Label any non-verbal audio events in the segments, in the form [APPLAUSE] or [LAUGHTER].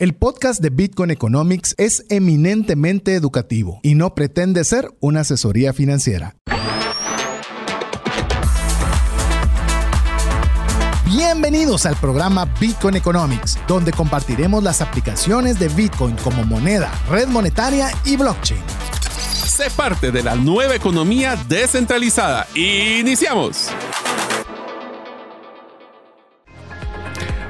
El podcast de Bitcoin Economics es eminentemente educativo y no pretende ser una asesoría financiera. Bienvenidos al programa Bitcoin Economics, donde compartiremos las aplicaciones de Bitcoin como moneda, red monetaria y blockchain. Sé parte de la nueva economía descentralizada. Iniciamos.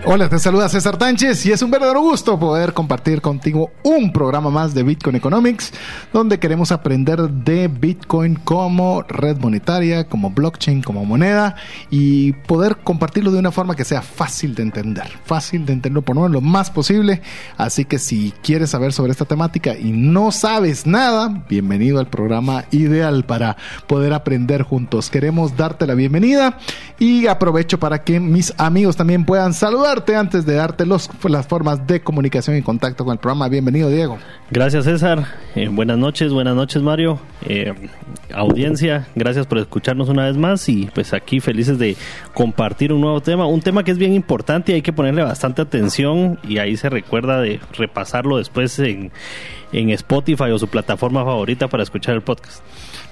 Hola, te saluda César Tánchez y es un verdadero gusto poder compartir contigo un programa más de Bitcoin Economics, donde queremos aprender de Bitcoin como red monetaria, como blockchain, como moneda y poder compartirlo de una forma que sea fácil de entender, fácil de entenderlo por lo más posible. Así que si quieres saber sobre esta temática y no sabes nada, bienvenido al programa ideal para poder aprender juntos. Queremos darte la bienvenida y aprovecho para que mis amigos también puedan saludar antes de darte los, las formas de comunicación y contacto con el programa. Bienvenido, Diego. Gracias, César. Eh, buenas noches, buenas noches, Mario. Eh, audiencia, gracias por escucharnos una vez más y pues aquí felices de compartir un nuevo tema, un tema que es bien importante y hay que ponerle bastante atención y ahí se recuerda de repasarlo después en, en Spotify o su plataforma favorita para escuchar el podcast.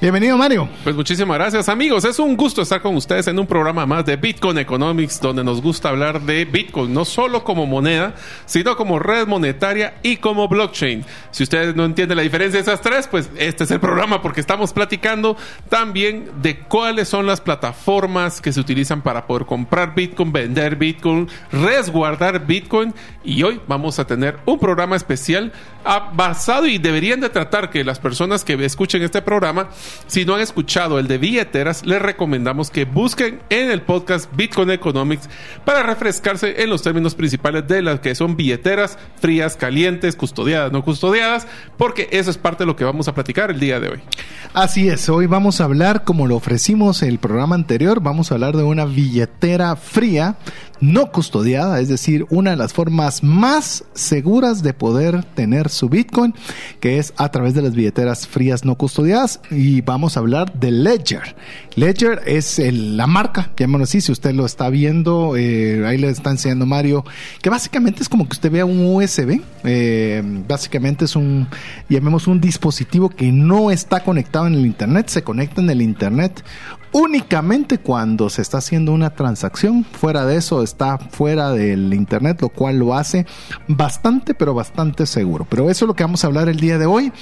Bienvenido, Mario. Pues muchísimas gracias, amigos. Es un gusto estar con ustedes en un programa más de Bitcoin Economics, donde nos gusta hablar de Bitcoin, no solo como moneda, sino como red monetaria y como blockchain. Si ustedes no entienden la diferencia de esas tres, pues este es el programa porque estamos platicando también de cuáles son las plataformas que se utilizan para poder comprar Bitcoin, vender Bitcoin, resguardar Bitcoin. Y hoy vamos a tener un programa especial ah, basado y deberían de tratar que las personas que escuchen este programa si no han escuchado el de billeteras, les recomendamos que busquen en el podcast Bitcoin Economics para refrescarse en los términos principales de las que son billeteras frías, calientes, custodiadas, no custodiadas, porque eso es parte de lo que vamos a platicar el día de hoy. Así es, hoy vamos a hablar, como lo ofrecimos en el programa anterior, vamos a hablar de una billetera fría no custodiada, es decir, una de las formas más seguras de poder tener su Bitcoin, que es a través de las billeteras frías no custodiadas. Y vamos a hablar de Ledger. Ledger es la marca, llamémoslo así, si usted lo está viendo, eh, ahí le está enseñando Mario, que básicamente es como que usted vea un USB, eh, básicamente es un, llamemos un dispositivo que no está conectado en el Internet, se conecta en el Internet únicamente cuando se está haciendo una transacción. Fuera de eso está fuera del internet, lo cual lo hace bastante, pero bastante seguro. Pero eso es lo que vamos a hablar el día de hoy.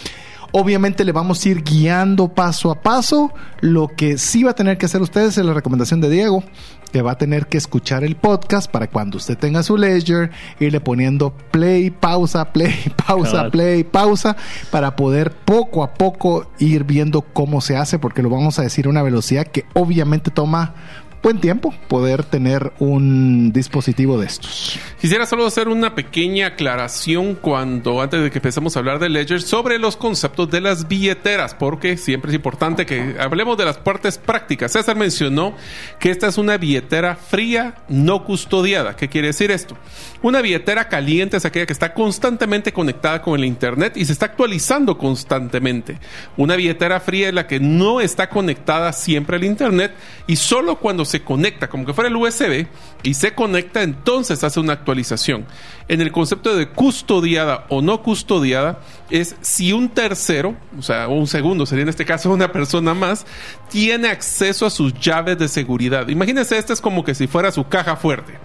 Obviamente le vamos a ir guiando paso a paso. Lo que sí va a tener que hacer ustedes es la recomendación de Diego, que va a tener que escuchar el podcast para cuando usted tenga su ledger, irle poniendo play, pausa, play, [LAUGHS] pausa, play, pausa, para poder poco a poco ir viendo cómo se hace, porque lo vamos a decir a una velocidad que obviamente toma buen tiempo poder tener un dispositivo de estos. Quisiera solo hacer una pequeña aclaración cuando antes de que empecemos a hablar de Ledger sobre los conceptos de las billeteras, porque siempre es importante que hablemos de las partes prácticas. César mencionó que esta es una billetera fría no custodiada. ¿Qué quiere decir esto? Una billetera caliente es aquella que está constantemente conectada con el internet y se está actualizando constantemente. Una billetera fría es la que no está conectada siempre al internet y solo cuando se conecta, como que fuera el USB, y se conecta, entonces hace una actualización. En el concepto de custodiada o no custodiada, es si un tercero, o sea, un segundo, sería en este caso una persona más, tiene acceso a sus llaves de seguridad. Imagínense, esta es como que si fuera su caja fuerte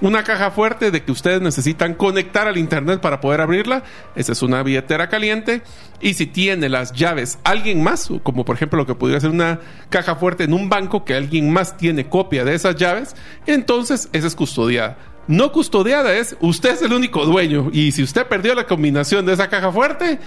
una caja fuerte de que ustedes necesitan conectar al internet para poder abrirla. Esa es una billetera caliente. Y si tiene las llaves alguien más, como por ejemplo lo que podría ser una caja fuerte en un banco que alguien más tiene copia de esas llaves, entonces esa es custodiada. No custodiada es usted es el único dueño y si usted perdió la combinación de esa caja fuerte,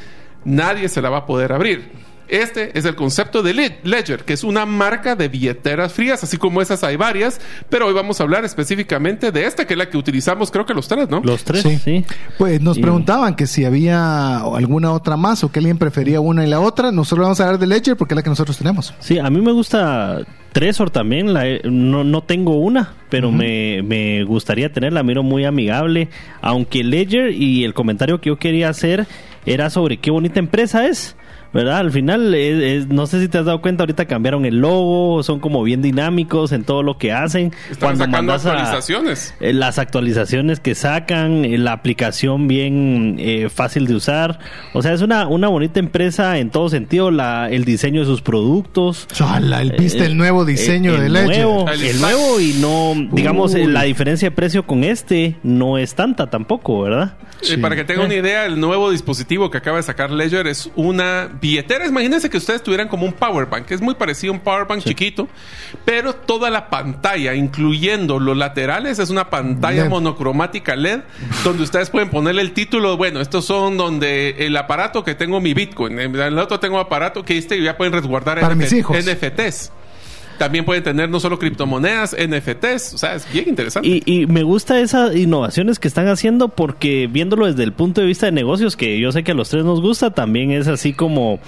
nadie se la va a poder abrir. Este es el concepto de Ledger, que es una marca de billeteras frías, así como esas hay varias, pero hoy vamos a hablar específicamente de esta, que es la que utilizamos creo que los tres, ¿no? Los tres, sí. Pues nos preguntaban que si había alguna otra más o que alguien prefería una y la otra. Nosotros vamos a hablar de Ledger porque es la que nosotros tenemos. Sí, a mí me gusta Tresor también, la, no, no tengo una, pero me, me gustaría tenerla, miro muy amigable, aunque Ledger y el comentario que yo quería hacer era sobre qué bonita empresa es ¿verdad? Al final, es- es- no sé si te has dado cuenta, ahorita cambiaron el logo, son como bien dinámicos en todo lo que hacen. Están sacando a- actualizaciones. eh, las actualizaciones que sacan, eh, la aplicación bien eh, fácil de usar. O sea, es una, una bonita empresa en todo sentido, la, el diseño de sus productos. Chala, el, ¿Viste Eh, el nuevo diseño el de Ledger? Nuevo, El el nuevo y no, digamos, Uy. la diferencia de precio con este no es tanta tampoco, ¿verdad? Sí. Eh, para que tengan una idea, el nuevo dispositivo que acaba de sacar Ledger es una billetera. Imagínense que ustedes tuvieran como un power bank. Es muy parecido a un power bank chiquito, pero toda la pantalla, incluyendo los laterales, es una pantalla LED. monocromática LED, donde ustedes pueden ponerle el título. Bueno, estos son donde el aparato que tengo mi Bitcoin. En el otro tengo aparato que este ya pueden resguardar Para NF- mis hijos. NFTs. También pueden tener no solo criptomonedas, NFTs. O sea, es bien interesante. Y, y me gusta esas innovaciones que están haciendo porque viéndolo desde el punto de vista de negocios, que yo sé que a los tres nos gusta, también es así como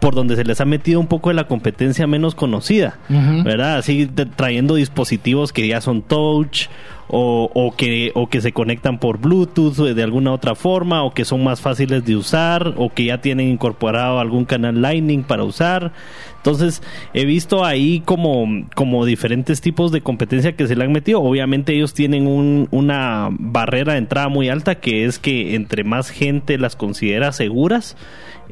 por donde se les ha metido un poco de la competencia menos conocida. ¿verdad? Así de- trayendo dispositivos que ya son touch o, o que, o que se conectan por Bluetooth de alguna otra forma o que son más fáciles de usar o que ya tienen incorporado algún canal Lightning para usar. Entonces, he visto ahí como, como diferentes tipos de competencia que se le han metido. Obviamente ellos tienen un- una barrera de entrada muy alta que es que entre más gente las considera seguras,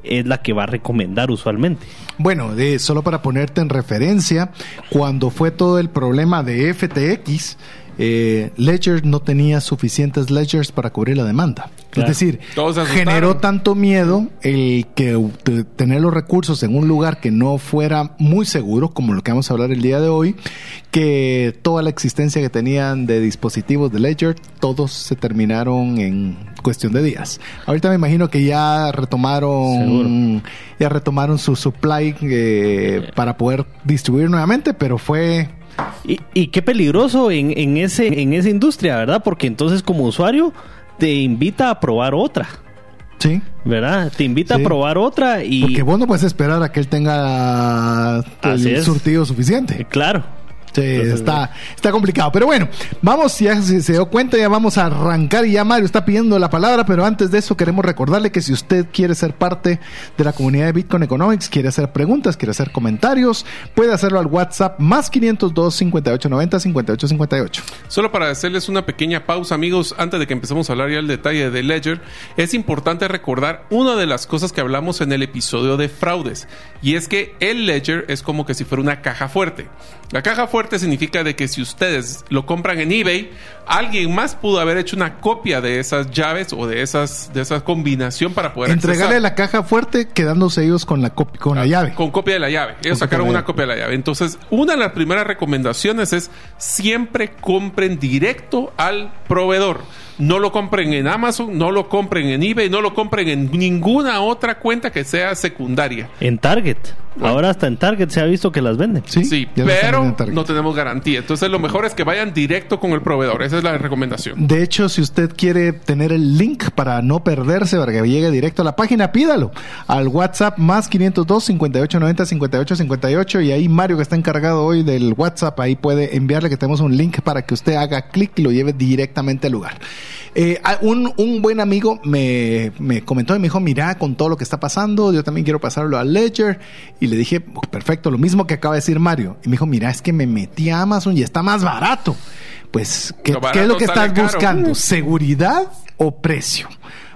es la que va a recomendar usualmente. Bueno, de, solo para ponerte en referencia, cuando fue todo el problema de FTX, eh, Ledger no tenía suficientes ledgers para cubrir la demanda. Claro. Es decir, generó tanto miedo el que tener los recursos en un lugar que no fuera muy seguro, como lo que vamos a hablar el día de hoy, que toda la existencia que tenían de dispositivos de Ledger, todos se terminaron en cuestión de días. Ahorita me imagino que ya retomaron, ya retomaron su supply eh, para poder distribuir nuevamente, pero fue Y, y qué peligroso en, en, ese, en esa industria, ¿verdad? Porque entonces como usuario te invita a probar otra, sí. ¿verdad? Te invita Sí. a probar otra y... Porque vos no puedes esperar a que él tenga el surtido suficiente. Claro. Sí, Entonces, está, está complicado. Pero bueno, vamos, ya se, se dio cuenta, ya vamos a arrancar y ya Mario está pidiendo la palabra, pero antes de eso queremos recordarle que si usted quiere ser parte de la comunidad de Bitcoin Economics, quiere hacer preguntas, quiere hacer comentarios, puede hacerlo al WhatsApp más 502 5890 5858. Solo para hacerles una pequeña pausa, amigos, antes de que empecemos a hablar ya el detalle de Ledger, es importante recordar una de las cosas que hablamos en el episodio de fraudes, y es que el Ledger es como que si fuera una caja fuerte. La caja fuerte significa de que si ustedes lo compran en eBay, alguien más pudo haber hecho una copia de esas llaves o de esas de esa combinación para poder Entregarle accesar. la caja fuerte quedándose ellos con la, copi- con la llave. Con copia de la llave. Ellos Con sacaron copia una copia de la llave. Entonces, una de las primeras recomendaciones es siempre compren directo al proveedor. No lo compren en Amazon, no lo compren en eBay, no lo compren en ninguna otra cuenta que sea secundaria. En Target. Ahora hasta en Target se ha visto que las venden. Sí, Sí, pero no tenemos garantía. Entonces, lo mejor es que vayan directo con el proveedor. Esa es la recomendación. De hecho, si usted quiere tener el link para no perderse, para que llegue directo a la página, pídalo al WhatsApp más 502 5890 5858 y ahí Mario que está encargado hoy del WhatsApp, ahí puede enviarle que tenemos un link para que usted haga clic y lo lleve directamente al lugar. Eh, a- un, un buen amigo me, me comentó y me dijo, mira, con todo lo que está pasando, yo también quiero pasarlo a Ledger. Y le dije, "Oh, perfecto, lo mismo que acaba de decir Mario. Y me dijo, mira, es que me metí a Amazon y está más barato. Pues, ¿qué, ¿qué es lo que estás caro. buscando? ¿Seguridad o precio?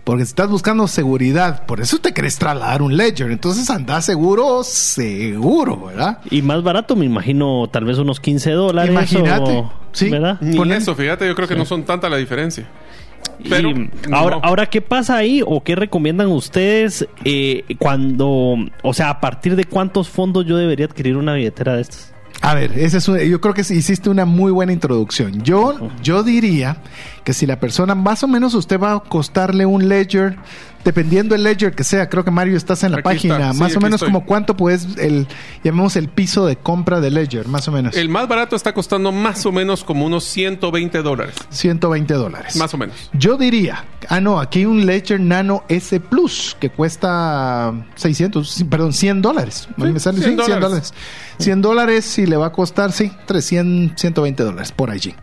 Porque si estás buscando seguridad, por eso te querés trasladar un Ledger. Entonces anda seguro, seguro, ¿verdad? Y más barato, me imagino, tal vez unos 15 dólares. Imagínate, o- sí. ¿Verdad? Ni Ponen- eso, fíjate, yo creo que no son tanta la diferencia. Pero, Y no. ahora, ahora, ¿qué pasa ahí o qué recomiendan ustedes eh, cuando, o sea, a partir de cuántos fondos yo debería adquirir una billetera de estas? A ver, ese es un- yo creo que hiciste una muy buena introducción. Yo, yo diría que si la persona, más o menos usted va a costarle un ledger, dependiendo el ledger que sea, creo que Mario estás en la Aquí página, está, sí, más o menos estoy. como cuánto puedes, el, llamemos el piso de compra de ledger, más o menos. El más barato está costando más o menos como unos 120 dólares. 120 dólares. Más o menos. Yo diría, ah no, aquí hay un Ledger Nano S Plus que cuesta 600, sí, perdón, 100 dólares. Sí, me sale, 100 sí, 100 dólares. dólares. 100 dólares y le va a costar, sí, 300, 120 dólares por allí.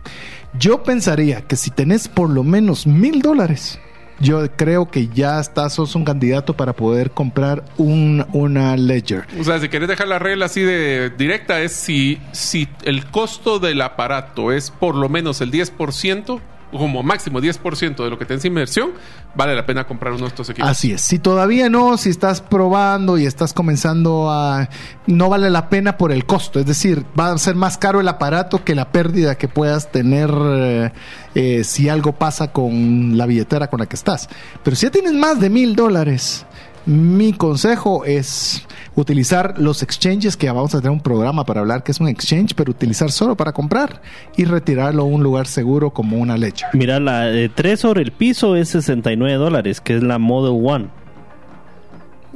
Yo pensaría que si tenés por lo menos mil dólares, yo creo que ya estás, sos un candidato para poder comprar un, una Ledger. O sea, si querés dejar la regla así de directa, es si, si el costo del aparato es por lo menos el 10%, como máximo 10% de lo que tenés inversión, vale la pena comprar uno de estos equipos. Así es. Si todavía no, si estás probando y estás comenzando a... No vale la pena por el costo. Es decir, va a ser más caro el aparato que la pérdida que puedas tener eh, eh, si algo pasa con la billetera con la que estás. Pero si ya tienes más de mil dólares, mi consejo es utilizar los exchanges, que vamos a tener un programa para hablar que es un exchange, pero utilizar solo para comprar y retirarlo a un lugar seguro como una leche. Mira, la de 3 sobre el piso es 69 dólares, que es la Model One.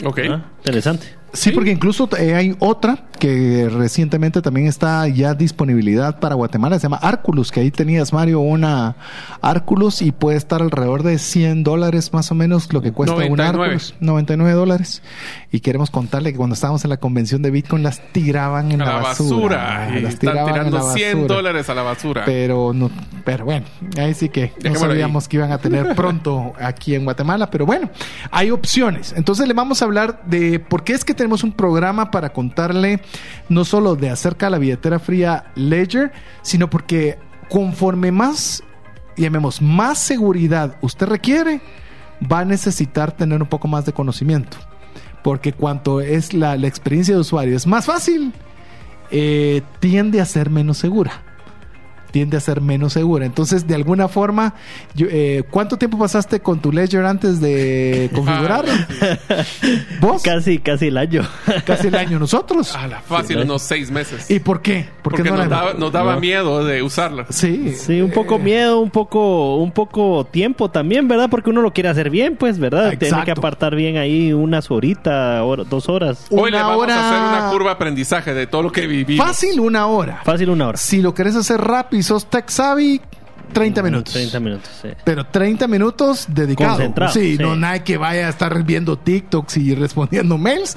Ok. Ah, Interesante. Sí, porque incluso eh, hay otra que recientemente también está ya disponibilidad para Guatemala, se llama Arculus, que ahí tenías, Mario, una Arculus y puede estar alrededor de 100 dólares más o menos lo que cuesta una 99. Arculus, 99 dólares. Y queremos contarle que cuando estábamos en la convención de Bitcoin las tiraban en a la, la basura. Y Las están tiraban en tirando la 100 basura. dólares a la basura. Pero no, pero bueno, ahí sí que no ahí. sabíamos que iban a tener pronto [LAUGHS] aquí en Guatemala, pero bueno, hay opciones. Entonces le vamos a hablar de por qué es que tenemos un programa para contarle no solo de acerca de la billetera fría Ledger, sino porque conforme más, llamemos, más seguridad usted requiere, va a necesitar tener un poco más de conocimiento. Porque cuanto es la, experiencia de usuario es más fácil, eh, tiende a ser menos segura. Tiende a ser menos segura. Entonces, de alguna forma, yo, eh, ¿cuánto tiempo pasaste con tu Ledger antes de configurarlo? [LAUGHS] ¿Vos? Casi, casi el año. Casi el año. ¿Nosotros? A la fácil, Sí. unos seis meses. ¿Y por qué? ¿Por Porque qué no nos, la- daba, nos daba No. miedo de usarla. Sí. Sí, un poco Eh, miedo, un poco, un poco tiempo también, ¿verdad? Porque uno lo quiere hacer bien, pues, ¿verdad? Tiene que apartar bien ahí unas horitas, hora- dos horas. Hoy le Una vamos hora- a hacer una curva de aprendizaje de todo lo que vivimos. Fácil, una hora. Fácil una hora. Si lo querés hacer rápido sos tech savvy, 30 minutos. 30 minutos, sí. Pero 30 minutos dedicados. Concentrado, Sí, sí. no nadie que vaya a estar viendo TikToks y respondiendo [LAUGHS] mails,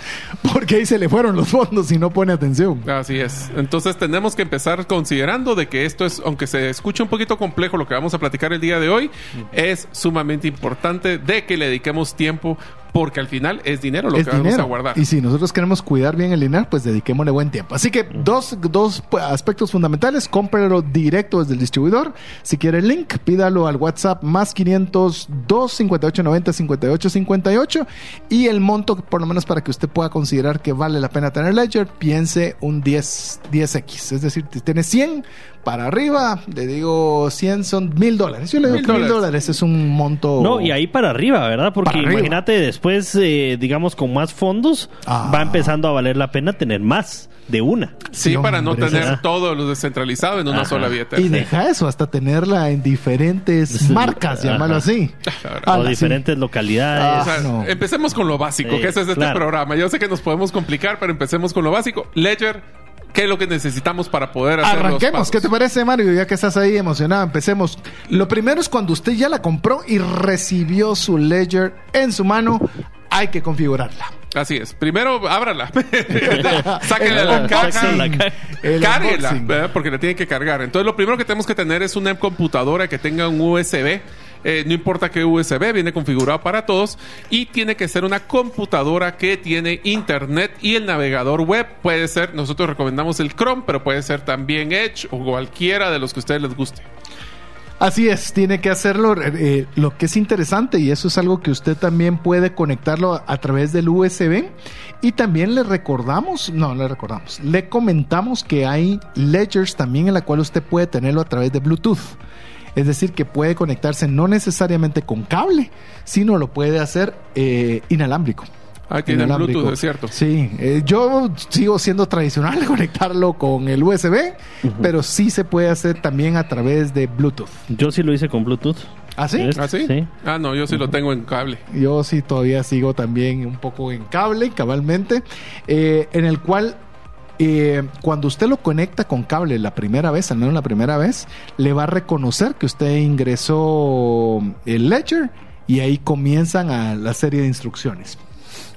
porque ahí se le fueron los fondos y no pone atención. Así es. Entonces tenemos que empezar considerando de que esto es, aunque se escuche un poquito complejo lo que vamos a platicar el día de hoy, es sumamente importante de que le dediquemos tiempo porque al final es dinero lo es que vamos dinero. a guardar. Y si nosotros queremos cuidar bien el dinero, pues dediquémosle buen tiempo. Así que dos, dos pues, aspectos fundamentales. Cómpralo directo desde el distribuidor. Si quiere el link, pídalo al WhatsApp más 500 258 90 58 58 y el monto, por lo menos para que usted pueda considerar que vale la pena tener Ledger, piense un 10, 10X. Es decir, si tiene 100 para arriba, le digo 100 son mil dólares. Yo le digo Mil que mil dólares. es un monto. No, y ahí para arriba, ¿verdad? Porque imagínate después, eh, digamos, con más fondos, Ah. va empezando a valer la pena tener más de una. Sí, Sí, para no hombre, tener ¿verdad? todo lo descentralizado en una Ajá. sola billetera. Y deja eso, hasta tenerla en diferentes Sí. marcas, llámalo así. o sí. diferentes localidades. O sea, Ah, no. empecemos con lo básico, Sí, que ese es este claro. programa. Yo sé que nos podemos complicar, pero empecemos con lo básico. Ledger, ¿qué es lo que necesitamos para poder hacer Arranquemos? ¿qué te parece, Mario? Ya que estás ahí emocionado, empecemos. Lo primero es cuando usted ya la compró y recibió su Ledger en su mano, hay que configurarla. Así es. Primero, ábrala. [LAUGHS] [LAUGHS] Sáquenle El la caja. Cárguela, porque la tiene que cargar. Entonces, lo primero que tenemos que tener es una computadora que tenga un USB. Eh, no importa qué USB, viene configurado para todos. Y tiene que ser una computadora que tiene internet y el navegador web. Puede ser, nosotros recomendamos el Chrome, pero puede ser también Edge o cualquiera de los que a ustedes les guste. Así es, tiene que hacerlo. eh, lo que es interesante, y eso es algo que usted también puede conectarlo a, a través del USB. Y también le recordamos, no, le recordamos, le comentamos que hay ledgers también en la cual usted puede tenerlo a través de Bluetooth. Es decir, que puede conectarse no necesariamente con cable, sino lo puede hacer eh, inalámbrico. Ah, tiene Inalámbrico. Bluetooth, es cierto. Sí, eh, yo sigo siendo tradicional [LAUGHS] de conectarlo con el USB, pero sí se puede hacer también a través de Bluetooth. Yo sí lo hice con Bluetooth. ¿Ah, sí? ¿Ah, sí? Sí. Ah, no, yo sí lo tengo en cable. Yo sí todavía sigo también un poco en cable, cabalmente, eh, en el cual eh, cuando usted lo conecta con cable la primera vez, al menos la primera vez, le va a reconocer que usted ingresó el ledger y ahí comienzan a la serie de instrucciones.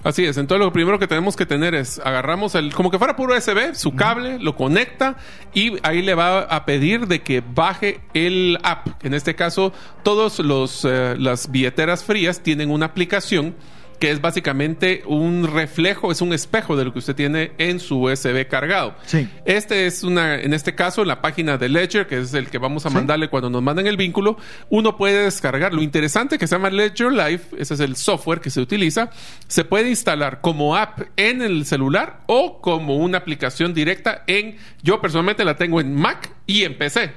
Así es, entonces lo primero que tenemos que tener es agarramos el, como que fuera puro USB, su cable, lo conecta y ahí le va a pedir de que baje el app. En este caso, todos los eh, las billeteras frías tienen una aplicación que es básicamente un reflejo, es un espejo de lo que usted tiene en su USB cargado. Sí. Este es una, en este caso, en la página de Ledger, que es el que vamos a mandarle cuando nos manden el vínculo, uno puede descargar. Lo interesante que se llama Ledger Live, ese es el software que se utiliza, se puede instalar como app en el celular o como una aplicación directa en, yo personalmente la tengo en Mac y en PC.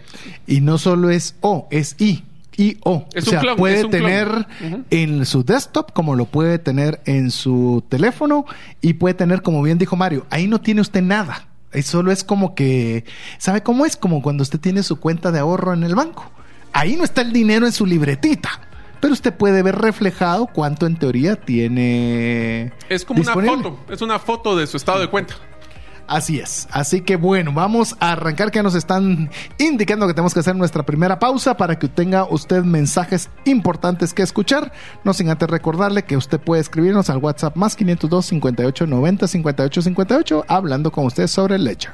Y no solo es O, es I. I O. Es o sea, clon, puede clon. tener en su desktop como lo puede tener en su teléfono y puede tener, como bien dijo Mario, ahí no tiene usted nada. Ahí solo es como que, ¿sabe cómo es? Como cuando usted tiene su cuenta de ahorro en el banco. Ahí no está el dinero en su libretita. Pero usted puede ver reflejado cuánto en teoría tiene. Es como disponible. una foto, es una foto de su estado de cuenta. Así es. Así que bueno, vamos a arrancar que nos están indicando que tenemos que hacer nuestra primera pausa para que tenga usted mensajes importantes que escuchar. No sin antes recordarle que usted puede escribirnos al WhatsApp más 502 58 90 58 58 hablando con usted sobre Ledger.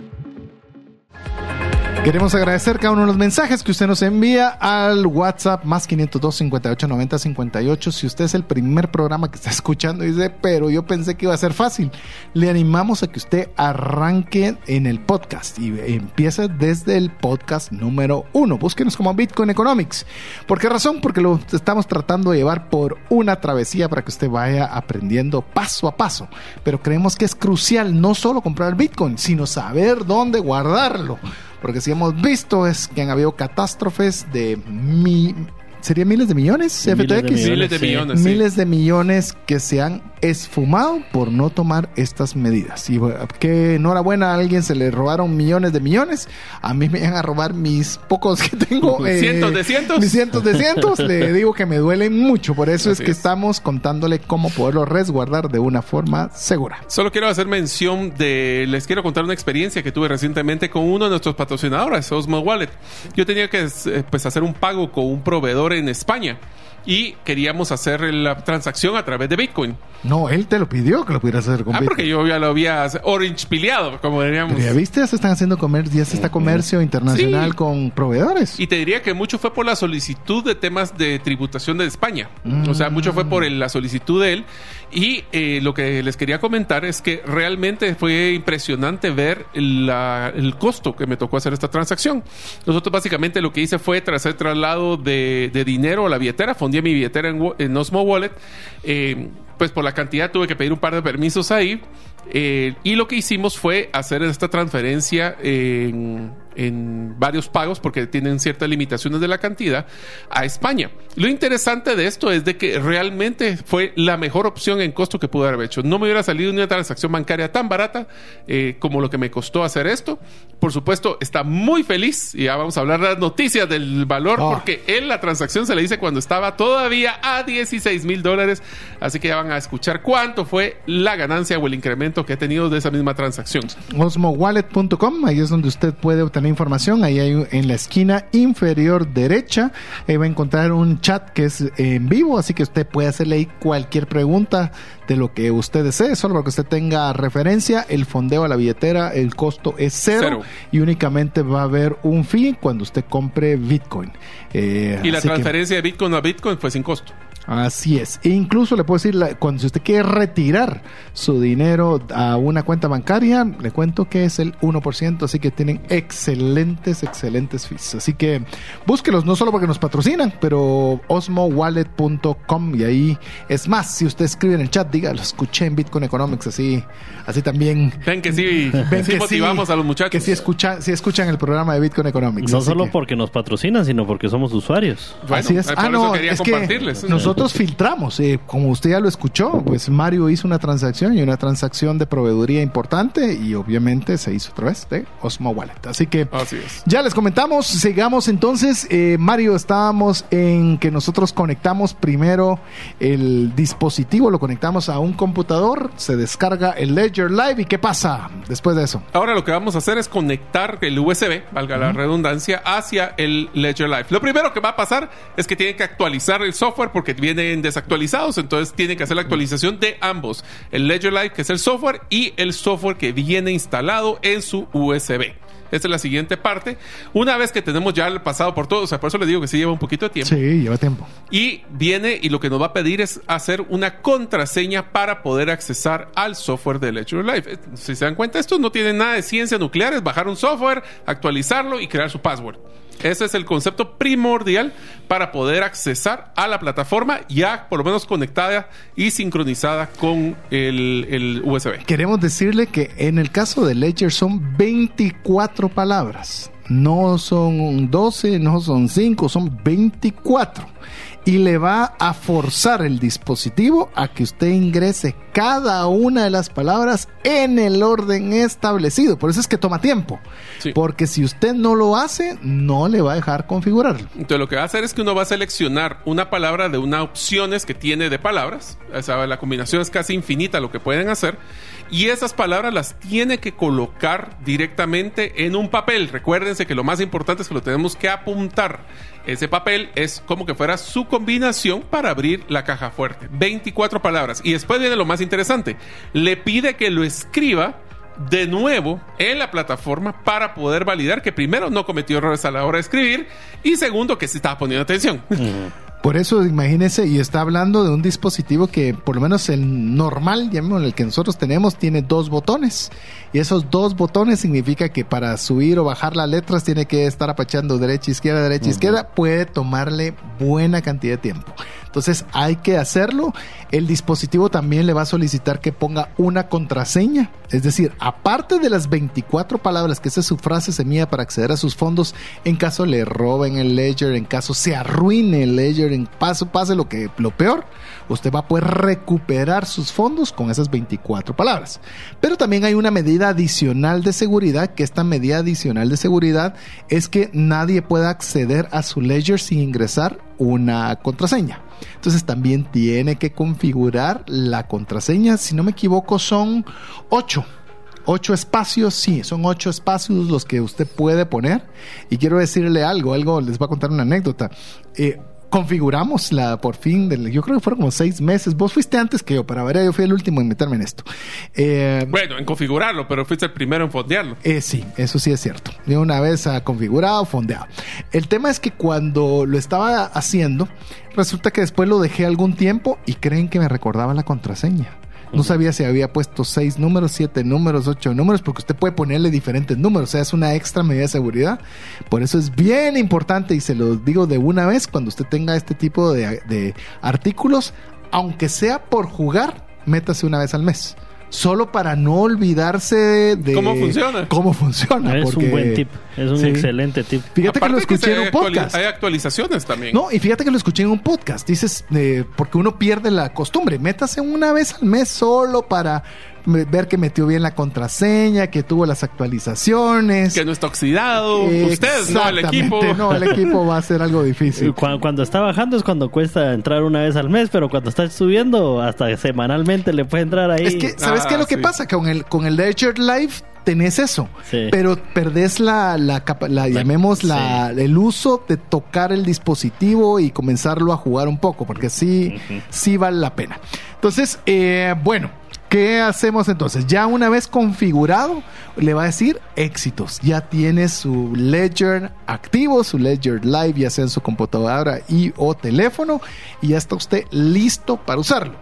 Queremos agradecer cada uno de los mensajes que usted nos envía al WhatsApp más 502 58 90 58. Si usted es el primer programa que está escuchando y dice, pero yo pensé que iba a ser fácil, le animamos a que usted arranque en el podcast y empiece desde el podcast número uno. Búsquenos como Bitcoin Economics. ¿Por qué razón? Porque lo estamos tratando de llevar por una travesía para que usted vaya aprendiendo paso a paso. Pero creemos que es crucial no solo comprar Bitcoin, sino saber dónde guardarlo. Porque si hemos visto es que han habido catástrofes de mi... ¿Sería miles de millones? Miles de FTX. millones. Miles de millones. sí. Miles de millones que se han esfumado por no tomar estas medidas. Y bueno, que enhorabuena a alguien se le robaron millones de millones. A mí me van a robar mis pocos que tengo. eh, [LAUGHS] Cientos de cientos. Mis cientos de cientos. le [LAUGHS] digo que me duelen mucho. Por eso Así es que es. estamos contándole cómo poderlo resguardar de una forma segura. Solo quiero hacer mención de, les quiero contar una experiencia que tuve recientemente con uno de nuestros patrocinadores, Osmo Wallet. Yo tenía que eh, pues, hacer un pago con un proveedor en España y queríamos hacer la transacción a través de Bitcoin. No, él te lo pidió que lo pudieras hacer con Ah, porque yo ya lo había orange pileado, como diríamos. Pero ya viste, ya se están haciendo comercio, ya se está comercio internacional Sí. con proveedores. Y te diría que mucho fue por la solicitud de temas de tributación de España. O sea, mucho fue por el- la solicitud de él. Y eh, lo que les quería comentar es que realmente fue impresionante ver el costo que me tocó hacer esta transacción. Nosotros básicamente lo que hice fue tras el traslado de, dinero a la billetera, fundí mi billetera en, en Osmo Wallet. eh, pues por la cantidad tuve que pedir un par de permisos ahí. eh, y lo que hicimos fue hacer esta transferencia en, en varios pagos, porque tienen ciertas limitaciones de la cantidad, a España. Lo interesante de esto es de que realmente fue la mejor opción en costo que pude haber hecho. No me hubiera salido una transacción bancaria tan barata eh, como lo que me costó hacer esto. Por supuesto, está muy feliz y ya vamos a hablar de las noticias del valor, Ah. porque él la transacción se le hice cuando estaba todavía a 16 mil dólares. Así que ya van a escuchar cuánto fue la ganancia o el incremento que he tenido de esa misma transacción. osmowallet.com, ahí es donde usted puede obtener información, ahí hay en la esquina inferior derecha, ahí va a encontrar un chat que es en vivo, así que usted puede hacerle ahí cualquier pregunta de lo que usted desee, solo para que usted tenga referencia, el fondeo a la billetera, el costo es cero, Cero. y únicamente va a haber un fee cuando usted compre Bitcoin. Eh, Y la que- transferencia de Bitcoin a Bitcoin fue sin costo. Así es. E incluso le puedo decir, la- cuando si usted quiere retirar su dinero a una cuenta bancaria, le cuento que es el 1%, así que tienen excelentes, excelentes fees. Así que búsquelos, no solo porque nos patrocinan, pero osmowallet.com y ahí es más, si usted escribe en el chat, diga, lo escuché en Bitcoin Economics, así, así también. Ven que sí, Ven sí que motivamos sí, a los muchachos. Que sí escuchan, sí escuchan el programa de Bitcoin Economics. No solo que- porque nos patrocinan, sino porque somos usuarios. Bueno, Así es. eh, Ah, por eso no, quería es que compartirles. nosotros filtramos. eh, como usted ya lo escuchó, pues Mario hizo una transacción y una transacción de proveeduría importante y obviamente se hizo a través de Osmo Wallet. Así que Así es. ya les comentamos, sigamos entonces. Eh, Mario, estábamos en que nosotros conectamos primero el dispositivo, lo conectamos a un computador, se descarga el Ledger Live y ¿qué pasa después de eso? Ahora lo que vamos a hacer es conectar el USB, valga la redundancia, hacia el Ledger Live. Lo primero que va a pasar es que tienen que actualizar el software porque vienen desactualizados, entonces tienen que hacer la actualización de ambos. El Ledger Live, que es el software, y el software que viene instalado en su USB. Esta es la siguiente parte. Una vez que tenemos ya pasado por todo, o sea, por eso le digo que sí lleva un poquito de tiempo. Sí, lleva tiempo. Y viene y lo que nos va a pedir es hacer una contraseña para poder accesar al software de Ledger Live. Eh, Si se dan cuenta, esto no tiene nada de ciencia nuclear, es bajar un software, actualizarlo y crear su password. Ese es el concepto primordial para poder accesar a la plataforma ya por lo menos conectada y sincronizada con el, el USB. Queremos decirle que en el caso de Ledger son 24 palabras. No son 12, no son 5, son 24. Y le va a forzar el dispositivo a que usted ingrese cada una de las palabras en el orden establecido. Por eso es que toma tiempo. Sí. Porque si usted no lo hace, no le va a dejar configurarlo. Entonces lo que va a hacer es que uno va a seleccionar una palabra de una opciones que tiene de palabras. O sea, la combinación es casi infinita lo que pueden hacer. Y esas palabras las tiene que colocar directamente en un papel. Recuérdense que lo más importante es que lo tenemos que apuntar. Ese papel es como que fuera su combinación para abrir la caja fuerte. 24 palabras. Y después viene lo más interesante. Le pide que lo escriba de nuevo en la plataforma para poder validar que primero no cometió errores a la hora de escribir y segundo que se estaba poniendo atención. Por eso, imagínese, y está hablando de un dispositivo que, por lo menos el normal, llamémoslo, el que nosotros tenemos, tiene dos botones. Y esos dos botones significa que para subir o bajar las letras tiene que estar apachando derecha, izquierda, derecha, izquierda. Puede tomarle buena cantidad de tiempo. Entonces hay que hacerlo. El dispositivo también le va a solicitar que ponga una contraseña. Es decir, aparte de las 24 palabras que esa es su frase semilla para acceder a sus fondos, en caso le roben el ledger, en caso se arruine el ledger, en paso pase lo que lo peor, usted va a poder recuperar sus fondos con esas 24 palabras. Pero también hay una medida adicional de seguridad, que esta medida adicional de seguridad es que nadie pueda acceder a su ledger sin ingresar una contraseña. Entonces también tiene que configurar la contraseña. Si no me equivoco, son 8. 8 espacios, sí, son 8 espacios los que usted puede poner. Y quiero decirle algo, algo, les voy a contar una anécdota. Eh, configuramos la por fin, del, yo creo que fueron como seis meses. Vos fuiste antes que yo, para ver, yo fui el último en meterme en esto. Eh, Bueno, en configurarlo, pero fuiste el primero en fondearlo. eh, sí, eso sí es cierto. De una vez ah, configurado, fondeado. El tema es que cuando lo estaba haciendo, resulta que después lo dejé algún tiempo y creen que me recordaba la contraseña. No sabía si había puesto seis números, siete números, ocho números, porque usted puede ponerle diferentes números. O sea, es una extra medida de seguridad. Por eso es bien importante y se lo digo de una vez cuando usted tenga este tipo de, de artículos, aunque sea por jugar, métase una vez al mes. Solo para no olvidarse de ¿Cómo funciona? Cómo funciona. es porque- un buen tip, es un Sí. excelente tip. Fíjate que lo escuché en un podcast. Hay actualizaciones también. No, y fíjate que lo escuché en un podcast. Dices, eh, porque uno pierde la costumbre. Métase una vez al mes solo para ver que metió bien la contraseña, que tuvo las actualizaciones. Que no está oxidado. Ustedes, no el equipo. No, el equipo va a ser algo [LAUGHS] difícil. Cuando, cuando está bajando es cuando cuesta entrar una vez al mes, pero cuando está subiendo, hasta semanalmente le puede entrar ahí. Es que, ¿sabes Ah, qué es lo que pasa? Con el, con el Ledger Live tenés eso, Sí. pero perdés la, la, capa- la- llamemos la, el uso de tocar el dispositivo y comenzarlo a jugar un poco, porque sí, sí vale la pena. Entonces, eh, bueno, ¿Qué hacemos entonces? Ya una vez configurado, le va a decir éxitos. Ya tiene su Ledger activo, su Ledger Live, ya sea en su computadora y o teléfono, y ya está usted listo para usarlo.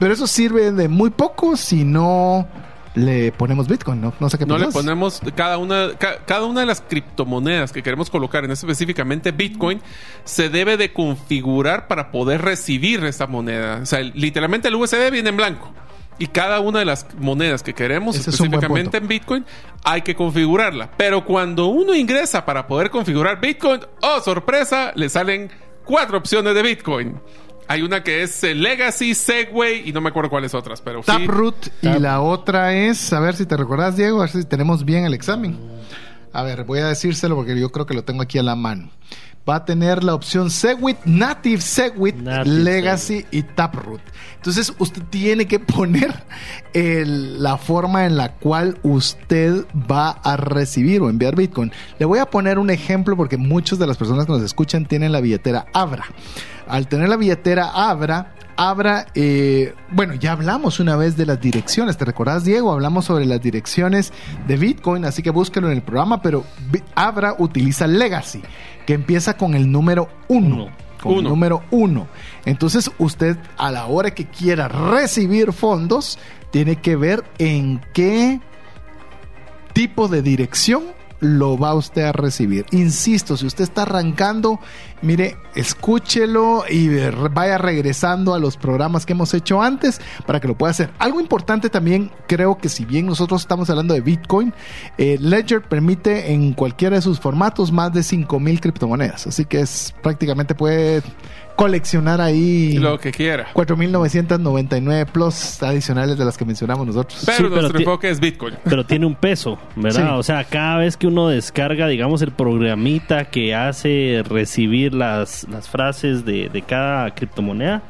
Pero eso sirve de muy poco si no le ponemos Bitcoin, ¿no? No sé qué No le ponemos cada una, ca- cada una de las criptomonedas que queremos colocar, en específicamente Bitcoin, se debe de configurar para poder recibir esta moneda. O sea, literalmente el USB viene en blanco. Y cada una de las monedas que queremos, Ese específicamente en Bitcoin, hay que configurarla. Pero cuando uno ingresa para poder configurar Bitcoin, oh sorpresa, le salen cuatro opciones de Bitcoin. Hay una que es eh, Legacy, Segway y no me acuerdo cuáles otras, pero sí. Taproot y la otra es, a ver si te recordás, Diego, a ver si tenemos bien el examen. A ver, voy a decírselo porque yo creo que lo tengo aquí a la mano. Va a tener la opción Segwit, Native Segwit, Native Legacy y Taproot. Entonces usted tiene que [LAUGHS] poner el- la forma en la cual usted va a recibir o enviar Bitcoin. Le voy a poner un ejemplo porque muchas de las personas que nos escuchan tienen la billetera Abra. Al tener la billetera Abra, Abra, eh, bueno, ya hablamos una vez de las direcciones, ¿te recordás, Diego? Hablamos sobre las direcciones de Bitcoin, así que búsquelo en el programa, pero Abra utiliza Legacy, que empieza con el número 1. Uno. Con el Uno. número 1. Entonces, usted a la hora que quiera recibir fondos, tiene que ver en qué tipo de dirección lo va usted a recibir. Insisto, si usted está arrancando, mire, escúchelo y vaya regresando a los programas que hemos hecho antes para que lo pueda hacer. Algo importante también, creo que si bien nosotros estamos hablando de Bitcoin, eh, Ledger permite en cualquiera de sus formatos más de 5000 criptomonedas. Así que es prácticamente puede coleccionar ahí Lo que quiera. 4.999 plus adicionales de las que mencionamos nosotros. Pero Sí, pero nuestro enfoque es Bitcoin. Pero tiene un peso, ¿verdad? Sí. O sea, cada vez que uno descarga, digamos, el programita que hace recibir las, las frases de, de cada criptomoneda,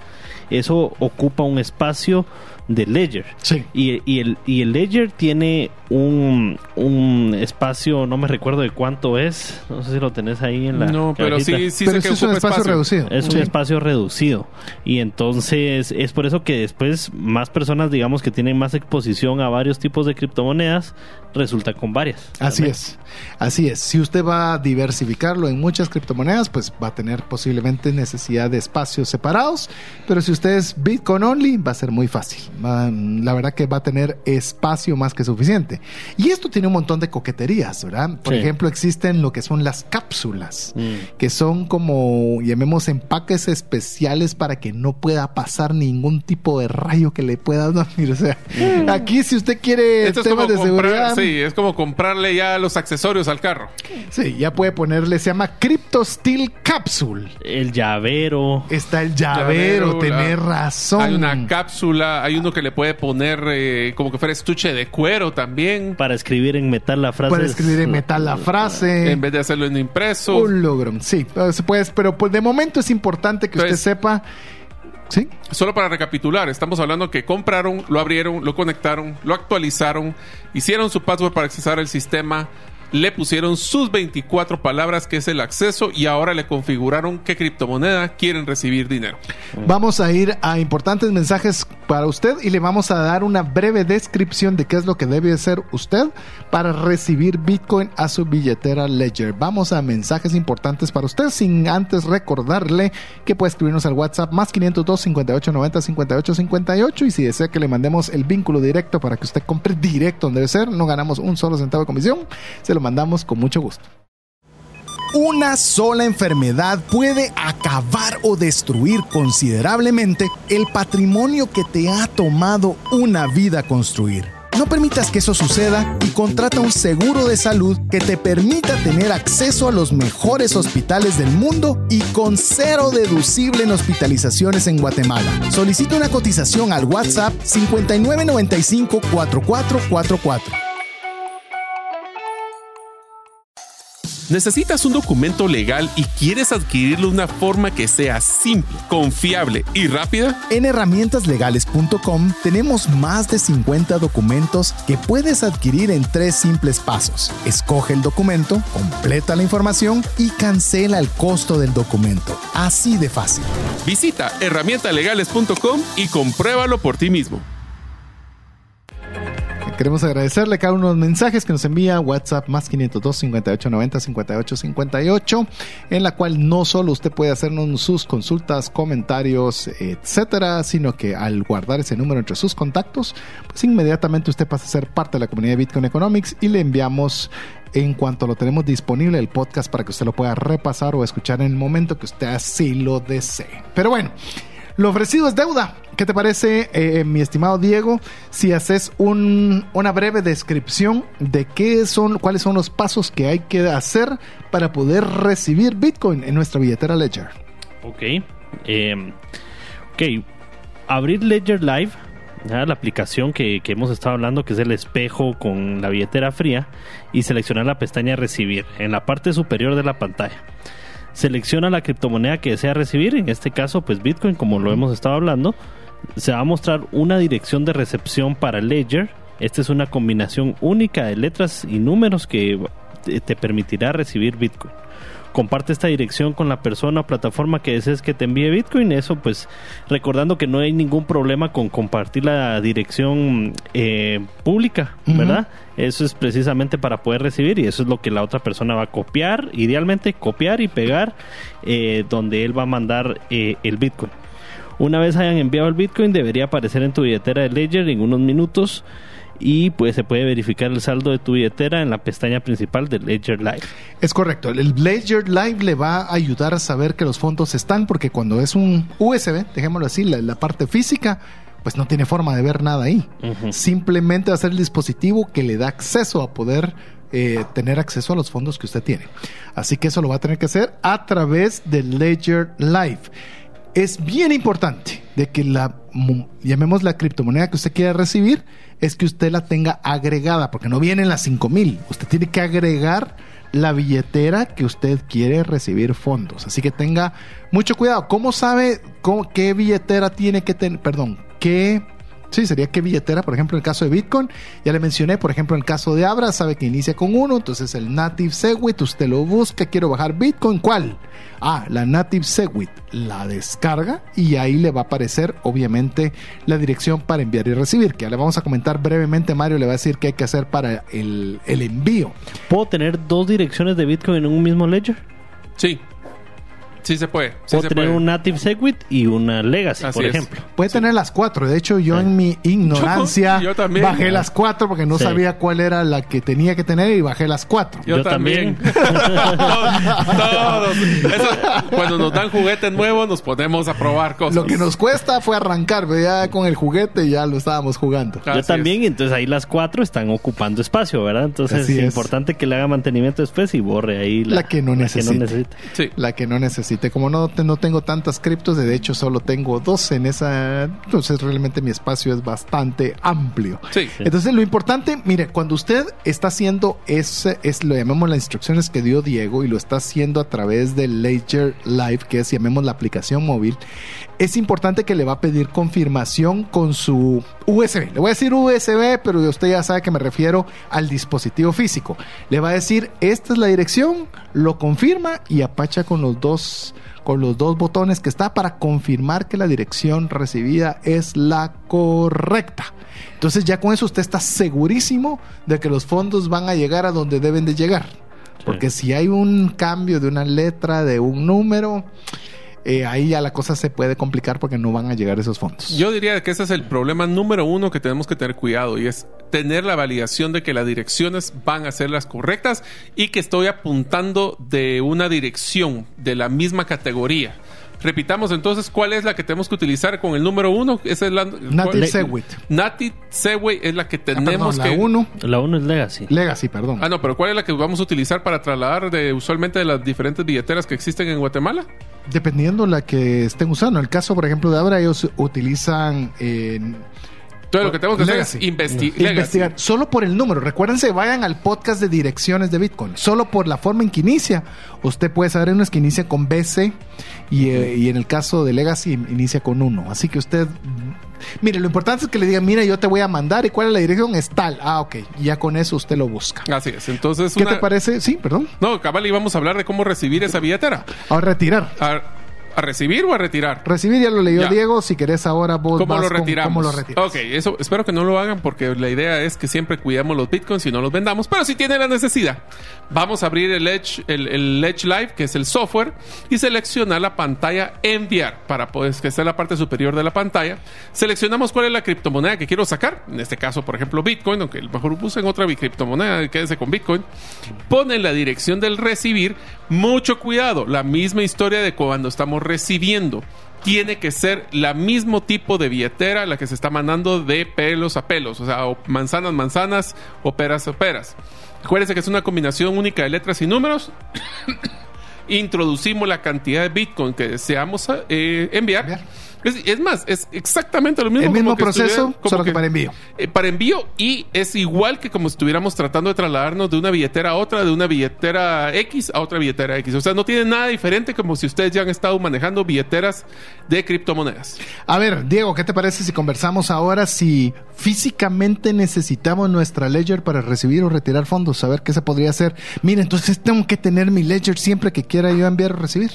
eso ocupa un espacio de Ledger. Sí. Y, y el, y el Ledger tiene un, un espacio, no me recuerdo de cuánto es, no sé si lo tenés ahí en la... No, pero cajita. sí, sí Pero sé eso que es un espacio, reducido. Es un espacio reducido. Y entonces es por eso que después más personas, digamos, que tienen más exposición a varios tipos de criptomonedas, resulta con varias. Así también. es, así es. Si usted va a diversificarlo en muchas criptomonedas, pues va a tener posiblemente necesidad de espacios separados. Pero si usted es Bitcoin only, va a ser muy fácil. La verdad que va a tener espacio más que suficiente. Y esto tiene un montón de coqueterías, ¿verdad? Por Sí. ejemplo, existen lo que son las cápsulas, Mm. que son como, llamemos, empaques especiales para que no pueda pasar ningún tipo de rayo que le pueda [LAUGHS] dormir. O sea, aquí si usted quiere Esto es como, temas de seguridad. sí, es como comprarle ya los accesorios al carro. Sí, ya puede ponerle, se llama Crypto Steel Capsule. El llavero. Está el llavero, Llavero, la- razón. Hay una cápsula, hay uno que le puede poner eh, como que fuera estuche de cuero también, Para escribir en metal la frase. Para escribir en metal la frase. en vez de hacerlo en impreso. Un logro, sí. Se puede, pero pues, de momento es importante que usted sepa. Sí, Solo para recapitular, estamos hablando que compraron, lo abrieron, lo conectaron, lo actualizaron, hicieron su password para accesar el sistema, le pusieron sus 24 palabras que es el acceso y ahora le configuraron qué criptomoneda quieren recibir dinero. Vamos a ir a importantes mensajes para usted y le vamos a dar una breve descripción de qué es lo que debe hacer usted para recibir Bitcoin a su billetera Ledger. Vamos a mensajes importantes para usted sin antes recordarle que puede escribirnos al WhatsApp más 502 58 90 58 58 y si desea que le mandemos el vínculo directo para que usted compre directo donde debe ser, no ganamos un solo centavo de comisión, lo mandamos con mucho gusto. Una sola enfermedad puede acabar o destruir considerablemente el patrimonio que te ha tomado una vida construir. No permitas que eso suceda y contrata un seguro de salud que te permita tener acceso a los mejores hospitales del mundo y con cero deducible en hospitalizaciones en Guatemala. Solicita una cotización al WhatsApp 5995 4444. ¿Necesitas un documento legal y quieres adquirirlo de una forma que sea simple, confiable y rápida? En herramientaslegales.com tenemos más de 50 documentos que puedes adquirir en tres simples pasos. Escoge el documento, completa la información y cancela el costo del documento. Así de fácil. Visita herramientalegales.com y compruébalo por ti mismo. Queremos agradecerle cada uno de los mensajes que nos envía WhatsApp más 502 58 90 58 58, en la cual no solo usted puede hacernos sus consultas, comentarios, etcétera, sino que al guardar ese número entre sus contactos, pues inmediatamente usted pasa a ser parte de la comunidad de Bitcoin Economics y le enviamos en cuanto lo tenemos disponible el podcast para que usted lo pueda repasar o escuchar en el momento que usted así lo desee. Pero bueno, lo ofrecido es deuda. ¿Qué te parece, eh, mi estimado Diego, si haces un, una breve descripción de qué son, cuáles son los pasos que hay que hacer para poder recibir Bitcoin en nuestra billetera Ledger? Ok. Eh, ok. Abrir Ledger Live, la aplicación que, que hemos estado hablando, que es el espejo con la billetera fría, y seleccionar la pestaña Recibir en la parte superior de la pantalla selecciona la criptomoneda que desea recibir, en este caso pues Bitcoin como lo hemos estado hablando, se va a mostrar una dirección de recepción para Ledger. Esta es una combinación única de letras y números que te permitirá recibir Bitcoin comparte esta dirección con la persona o plataforma que desees que te envíe Bitcoin. Eso pues recordando que no hay ningún problema con compartir la dirección eh, pública, ¿verdad? Eso es precisamente para poder recibir y eso es lo que la otra persona va a copiar, idealmente copiar y pegar eh, donde él va a mandar eh, el Bitcoin. Una vez hayan enviado el Bitcoin debería aparecer en tu billetera de Ledger en unos minutos y pues se puede verificar el saldo de tu billetera en la pestaña principal de Ledger Live. Es correcto, el Ledger Live le va a ayudar a saber que los fondos están porque cuando es un USB, dejémoslo así, la, parte física, pues no tiene forma de ver nada ahí. Simplemente va a ser el dispositivo que le da acceso a poder eh, tener acceso a los fondos que usted tiene. Así que eso lo va a tener que hacer a través de Ledger Live es bien importante de que la, llamemos la criptomoneda que usted quiera recibir, es que usted la tenga agregada, porque no vienen las 5000. Usted tiene que agregar la billetera que usted quiere recibir fondos. Así que tenga mucho cuidado. ¿Cómo sabe qué billetera tiene que tener? Perdón, qué Sí, sería qué billetera, por ejemplo, en el caso de Bitcoin. Ya le mencioné, por ejemplo, en el caso de Abra, sabe que inicia con uno, entonces el Native Segwit, usted lo busca, quiero bajar Bitcoin, ¿cuál? Ah, la Native Segwit, la descarga y ahí le va a aparecer, obviamente, la dirección para enviar y recibir, que ya le vamos a comentar brevemente, Mario le va a decir qué hay que hacer para el, el envío. ¿Puedo tener dos direcciones de Bitcoin en un mismo ledger? Sí, Sí se puede. Puedo tener un Native Segwit y una Legacy, por ejemplo. Puede tener las cuatro. De hecho, yo en mi ignorancia [LAUGHS] bajé las cuatro porque no sabía cuál era la que tenía que tener y bajé las cuatro. Yo, también. [LAUGHS] todos, cuando nos dan juguetes nuevos, nos ponemos a probar cosas. Lo que nos cuesta fue arrancar, pero ya con el juguete ya lo estábamos jugando. yo también, entonces ahí las cuatro están ocupando espacio, ¿verdad? Entonces es, importante que le haga mantenimiento después y borre ahí la, que no necesita. La que no necesita. Como no, no tengo tantas criptos, de hecho solo tengo dos en esa, entonces realmente mi espacio es bastante amplio. Entonces lo importante, mire, cuando usted está haciendo ese, es lo llamamos las instrucciones que dio Diego y lo está haciendo a través de Ledger Live, que es llamemos la aplicación móvil, es importante que le va a pedir confirmación con su USB. Le voy a decir USB, pero usted ya sabe que me refiero al dispositivo físico. Le va a decir, esta es la dirección, lo confirma y apacha con los dos con los dos botones que está para confirmar que la dirección recibida es la correcta. Entonces ya con eso usted está segurísimo de que los fondos van a llegar a donde deben de llegar. Porque si hay un cambio de una letra, de un número, eh, ahí ya la cosa se puede complicar porque no van a llegar esos fondos. Yo diría que ese es el problema número uno que tenemos que tener cuidado y es tener la validación de que las direcciones van a ser las correctas y que estoy apuntando de una dirección de la misma categoría. Repitamos entonces cuál es la que tenemos que utilizar con el número uno. Esa es la Native Segwit. Native Segwit es la que ah, tenemos que. La uno. La uno es Legacy. Legacy, perdón. Ah, no, pero ¿cuál es la que vamos a utilizar para trasladar de usualmente de las diferentes billeteras que existen en Guatemala? Dependiendo la que estén usando. En el caso, por ejemplo, de ahora, ellos utilizan. Lo que tenemos que hacer es investigar. Solo por el número. Recuérdense, vayan al podcast de direcciones de Bitcoin. Solo por la forma en que inicia. Usted puede saber en unas que inicia con BC y, eh, y en el caso de Legacy inicia con 1. Así que usted Mire, lo importante es que le digan, mira, yo te voy a mandar y cuál es la dirección, es tal. Ah, ok. ya con eso usted lo busca. Así es. Entonces, ¿qué te parece? Sí, perdón. No, cabal, íbamos a hablar de cómo recibir esa billetera. A retirar. A, ¿A recibir o a retirar? Recibir ya lo leyó Ya. Diego. Si querés ahora vos ¿Cómo vas lo con retiramos? cómo lo retiras. Ok, eso espero que no lo hagan porque la idea es que siempre cuidamos los bitcoins y no los vendamos, pero si tiene la necesidad. Vamos a abrir el Edge, el, el Edge Live, que es el software, y seleccionar la pantalla enviar para poder que esté en la parte superior de la pantalla. Seleccionamos cuál es la criptomoneda que quiero sacar. En este caso, por ejemplo, Bitcoin, aunque mejor usen otra criptomoneda, quédense con Bitcoin. Ponen la dirección del recibir. Mucho cuidado, la misma historia de cuando estamos recibiendo tiene que ser la mismo tipo de billetera la que se está mandando de pelos a pelos, o sea, o manzanas, manzanas, o peras a peras. Acuérdense que es una combinación única de letras y números. [COUGHS] Introducimos la cantidad de Bitcoin que deseamos eh. Enviar. Es, es más, es exactamente lo mismo. El mismo como proceso, solo que para envío. eh, para envío y es igual que como si estuviéramos tratando de trasladarnos de una billetera a otra, de una billetera X a otra billetera X. O sea, no tiene nada diferente como si ustedes ya han estado manejando billeteras de criptomonedas. A ver, Diego, ¿qué te parece si conversamos ahora si físicamente necesitamos nuestra ledger para recibir o retirar fondos? A ver qué se podría hacer. Mira, entonces tengo que tener mi ledger siempre que quiera yo enviar o recibir.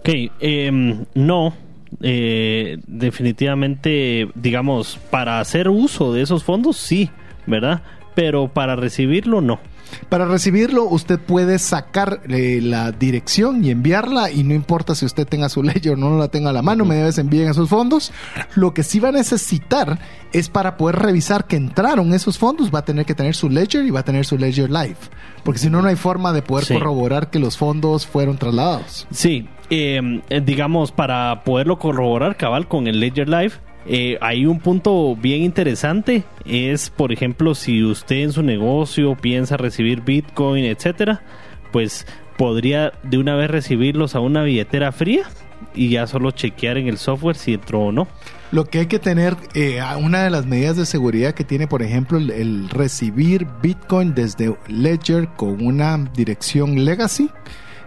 Ok, em, no. Eh, definitivamente, digamos, para hacer uso de esos fondos, sí, ¿verdad? Pero para recibirlo, no. Para recibirlo, usted puede sacar eh, la dirección y enviarla y no importa si usted tenga su ledger o no la tenga a la mano, media vez envíen esos fondos. Lo que sí va a necesitar es para poder revisar que entraron esos fondos, va a tener que tener su ledger y va a tener su ledger live. Porque si no, no hay forma de poder Sí. corroborar que los fondos fueron trasladados. Sí, em, eh, digamos, para poderlo corroborar cabal con el Ledger Live, eh, hay un punto bien interesante. Es, por ejemplo, si usted en su negocio piensa recibir Bitcoin, etcétera, pues podría de una vez recibirlos a una billetera fría y ya solo chequear en el software si entró o no. Lo que hay que tener, eh, una de las medidas de seguridad que tiene, por ejemplo, el, el recibir Bitcoin desde Ledger con una dirección legacy,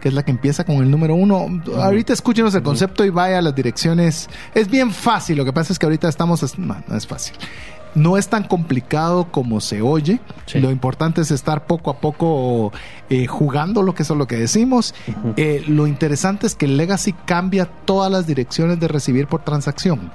que es la que empieza con el número uno. Ahorita escúchenos el concepto y vaya a las direcciones. Es bien fácil, lo que pasa es que ahorita estamos... No, no es fácil. No es tan complicado como se oye. Sí. Lo importante es estar poco a poco eh, jugando lo que es lo que decimos. Eh, lo interesante es que Legacy cambia todas las direcciones de recibir por transacción.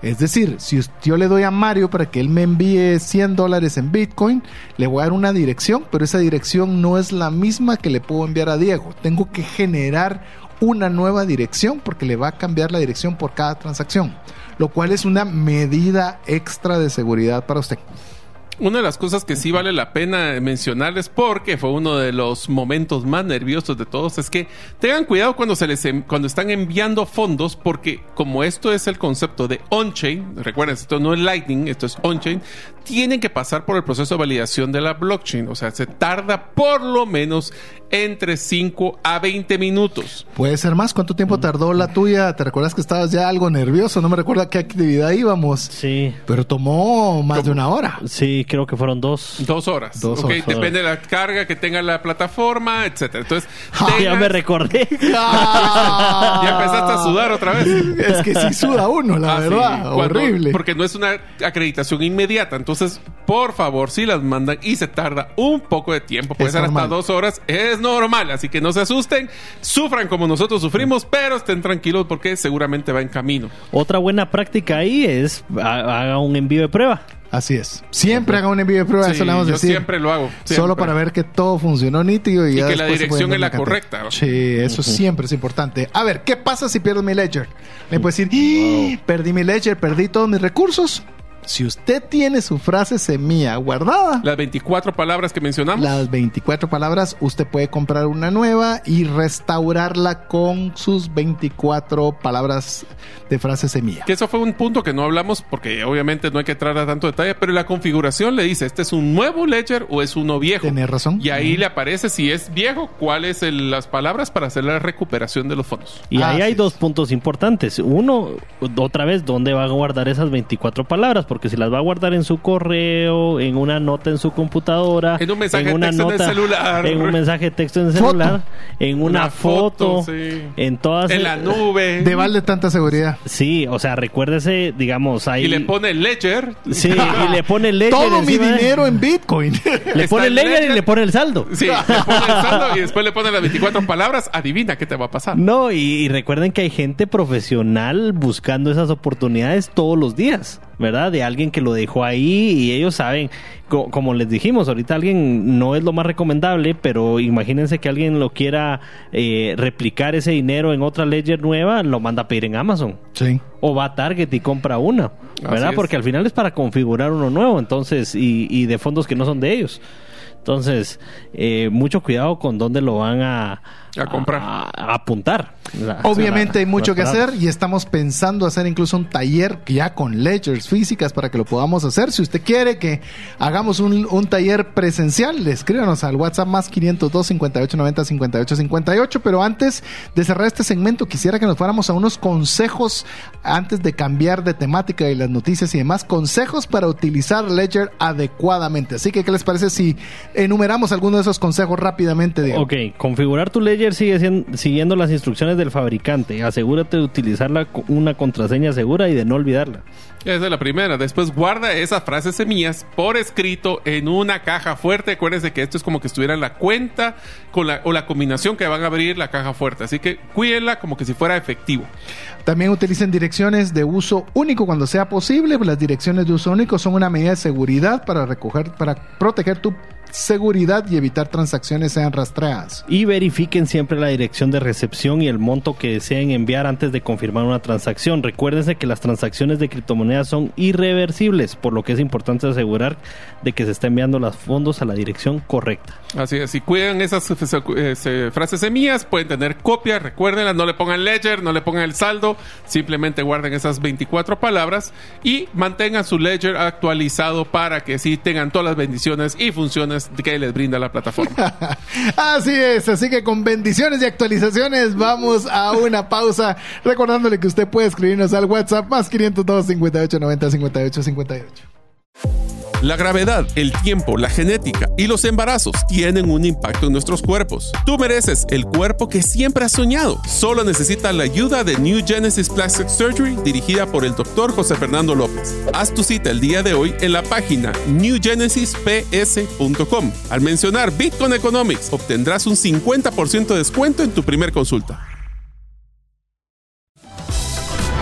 Es decir, si yo le doy a Mario para que él me envíe 100 dólares en Bitcoin, le voy a dar una dirección, pero esa dirección no es la misma que le puedo enviar a Diego. Tengo que generar una nueva dirección porque le va a cambiar la dirección por cada transacción, lo cual es una medida extra de seguridad para usted. Una de las cosas que sí vale la pena mencionarles, porque fue uno de los momentos más nerviosos de todos, es que tengan cuidado cuando se les cuando están enviando fondos, porque como esto es el concepto de on-chain, recuerden, esto no es Lightning, esto es on-chain, tienen que pasar por el proceso de validación de la blockchain. O sea, se tarda por lo menos entre 5 a 20 minutos. Puede ser más. ¿Cuánto tiempo tardó la tuya? ¿Te recuerdas que estabas ya algo nervioso? No me recuerdo a qué actividad íbamos, Sí. pero tomó más de una hora. Sí, creo que fueron dos. Dos horas. Dos Ok, horas. Depende de la carga que tenga la plataforma, etcétera. Entonces, [LAUGHS] Ah, ya me recordé. [LAUGHS] ya empezaste a sudar otra vez. Es que sí suda uno, la Ah, sí, verdad. cuando- Horrible. Porque no es una acreditación inmediata. Entonces, por favor, si las mandan y se tarda un poco de tiempo, puede Es ser normal. hasta dos horas, es normal. Así que no se asusten, sufran como nosotros sufrimos, pero estén tranquilos porque seguramente va en camino. Otra buena práctica ahí es ha- haga un envío de prueba. Así es. Siempre haga un envío de prueba, Sí, eso le vamos a yo decir. siempre lo hago. Solo para ver que todo funcionó nítido y, Y ya que la dirección es la correcta. Sí, eso siempre es importante. A ver, ¿qué pasa si pierdo mi ledger? Me puede decir, "¡Ah! perdí mi ledger, perdí todos mis recursos. Si usted tiene su frase semilla guardada, Las 24 palabras que mencionamos. las 24 palabras, usted puede comprar una nueva y restaurarla con sus 24 palabras de frase semilla. Que eso fue un punto que no hablamos porque obviamente no hay que entrar a tanto detalle, pero la configuración le dice, ¿este es un nuevo ledger o es uno viejo? Tenés razón. Y ahí le aparece si es viejo, cuáles las palabras para hacer la recuperación de los fondos. Y ahí Así hay es. dos puntos importantes. Uno, otra vez, ¿dónde va a guardar esas 24 palabras? Porque porque si las va a guardar en su correo, en una nota en su computadora, En un mensaje de una texto en el celular. en un mensaje de texto en el Foto. celular, en una, Una foto, foto, sí. en todas En la nube. De vale tanta seguridad. Sí, o sea, recuérdese, digamos, ahí Y le pone Ledger. Sí, y [LAUGHS] le [LAUGHS] pone el ledger Todo mi de- dinero en Bitcoin. Le pone el el ledger y le pone el saldo. Sí, le pone el saldo y después le pone las 24 palabras. Adivina qué te va a pasar. No, y, y recuerden que hay gente profesional buscando esas oportunidades todos los días, ¿verdad? De alguien que lo dejó ahí y ellos saben, co- como les dijimos, ahorita alguien no es lo más recomendable, pero imagínense que alguien lo quiera eh, replicar ese dinero en otra ledger nueva, lo manda a pedir en Amazon. Sí. O va a Target y compra una, ¿verdad? Porque al final es para configurar uno nuevo, entonces, y, y de fondos que no son de ellos. Entonces, eh, mucho cuidado con dónde lo van a, A comprar. a- a apuntar. La- Obviamente la- hay mucho que hacer y estamos pensando hacer incluso un taller ya con ledgers físicas para que lo podamos hacer. Si usted quiere que hagamos un, un taller presencial, escríbanos al WhatsApp más 502 58 90 58 58. Pero antes de cerrar este segmento, quisiera que nos fuéramos a unos consejos antes de cambiar de temática y las noticias y demás. Consejos para utilizar Ledger adecuadamente. Así que, ¿qué les parece si enumeramos algunos de esos consejos rápidamente? Diego? Ok, configurar tu ledger sigue siguiendo las instrucciones del fabricante. Asegúrate de utilizar la una contraseña segura y de no olvidarla. Esa es la primera. Después guarda esas frases semillas por escrito en una caja fuerte. Acuérdense que esto es como que estuviera en la cuenta con la, o la combinación que van a abrir la caja fuerte. Así que cuídenla como que si fuera efectivo. También utilicen direcciones de uso único cuando sea posible. Las direcciones de uso único son una medida de seguridad para recoger, para proteger tu seguridad y evitar transacciones sean rastreadas. Y verifiquen siempre la dirección de recepción y el monto que deseen enviar antes de confirmar una transacción. Recuérdense que las transacciones de criptomonedas son irreversibles, por lo que es importante asegurar de que se está enviando los fondos a la dirección correcta. Así es. Si cuidan esas eh, frases semillas, pueden tener copias. Recuérdenlas. No le pongan ledger, no le pongan el saldo. Simplemente guarden esas 24 palabras y mantengan su ledger actualizado para que sí tengan todas las bendiciones y funciones que les brinda la plataforma. [LAUGHS] Así es, así que con bendiciones y actualizaciones vamos a una pausa. Recordándole que usted puede escribirnos al WhatsApp más 502 58 90 58 58. La gravedad, el tiempo, la genética y los embarazos tienen un impacto en nuestros cuerpos. Tú mereces el cuerpo que siempre has soñado. Solo necesitas la ayuda de New Genesis Plastic Surgery dirigida por el Dr. José Fernando López. Haz tu cita el día de hoy en la página newgenesisps.com. Al mencionar Bitcoin Economics, obtendrás un 50% de descuento en tu primer consulta.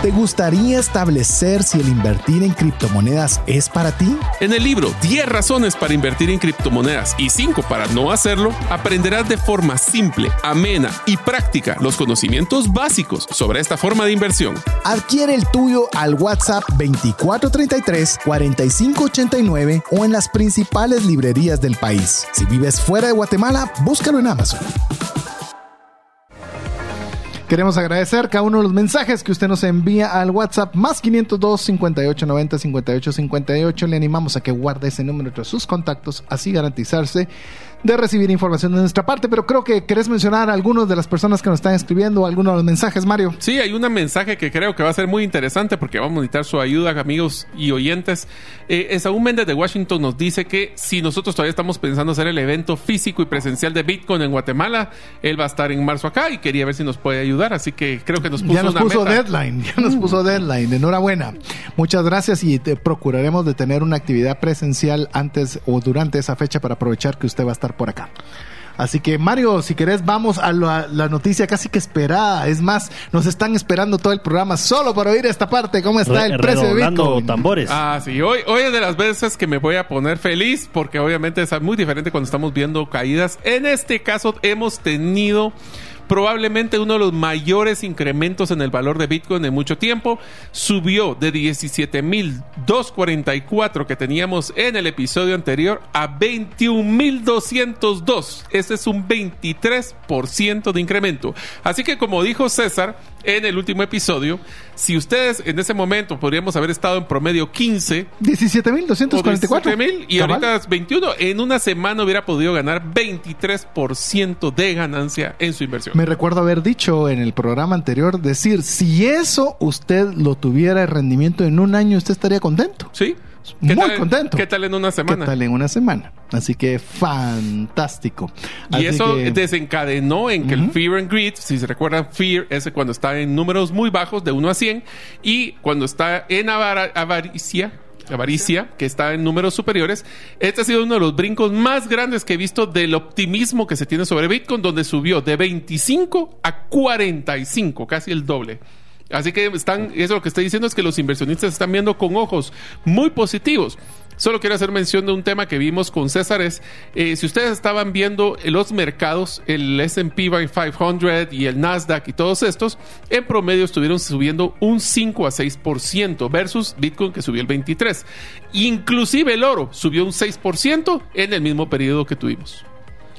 ¿Te gustaría establecer si el invertir en criptomonedas es para ti? En el libro 10 razones para invertir en criptomonedas y 5 para no hacerlo, aprenderás de forma simple, amena y práctica los conocimientos básicos sobre esta forma de inversión. Adquiere el tuyo al WhatsApp 2433 4589 o en las principales librerías del país. Si vives fuera de Guatemala, búscalo en Amazon. Queremos agradecer cada uno de los mensajes que usted nos envía al WhatsApp más 502 58 90 58 58. Le animamos a que guarde ese número entre sus contactos, así garantizarse de recibir información de nuestra parte. Pero creo que querés mencionar a algunos de las personas que nos están escribiendo, algunos de los mensajes, Mario. Sí, hay un mensaje que creo que va a ser muy interesante porque vamos a necesitar su ayuda, amigos y oyentes. Eh, Esaú Méndez de Washington nos dice que si nosotros todavía estamos pensando hacer el evento físico y presencial de Bitcoin en Guatemala, él va a estar en marzo acá y quería ver si nos puede ayudar. Así que creo que nos puso ya nos una puso meta. deadline, ya nos puso deadline. Enhorabuena. Muchas gracias y te procuraremos de tener una actividad presencial antes o durante esa fecha para aprovechar que usted va a estar por acá. Así que Mario, si querés, vamos a la, la noticia casi que esperada. Es más, nos están esperando todo el programa solo para oír esta parte. ¿Cómo está Re- el precio de redoblando Bitcoin? tambores. Ah, sí. Hoy, hoy es de las veces que me voy a poner feliz porque obviamente es muy diferente cuando estamos viendo caídas. En este caso hemos tenido probablemente uno de los mayores incrementos en el valor de Bitcoin en mucho tiempo. Subió de 17.244 que teníamos en el episodio anterior a 21.202. Ese es un 23% de incremento. Así que como dijo César en el último episodio, si ustedes en ese momento podríamos haber estado en promedio 15 o 17.244. 17,000 y Cabal. ahorita es 21, en una semana hubiera podido ganar 23% de ganancia en su inversión. Me recuerdo haber dicho en el programa anterior, decir, si eso usted lo tuviera de rendimiento en un año, usted estaría contento. ¿Sí? ¿Qué muy en- contento. ¿Qué tal en una semana? ¿Qué tal en una semana? Así que fantástico. Y eso que- desencadenó en que el Fear and Greed, si se recuerdan, Fear es cuando está en números muy bajos, de 1 a 100, y cuando está en avaricia, avaricia, que está en números superiores, este ha sido uno de los brincos más grandes que he visto del optimismo que se tiene sobre Bitcoin, donde subió de 25 a 45, casi el doble. Así que están, eso lo que estoy diciendo es que los inversionistas están viendo con ojos muy positivos. Solo quiero hacer mención de un tema que vimos con César. Es, eh, si ustedes estaban viendo los mercados, el SP 500 y el Nasdaq y todos estos, en promedio estuvieron subiendo un 5 a 6% versus Bitcoin que subió el 23%. Inclusive el oro subió un 6% en el mismo periodo que tuvimos.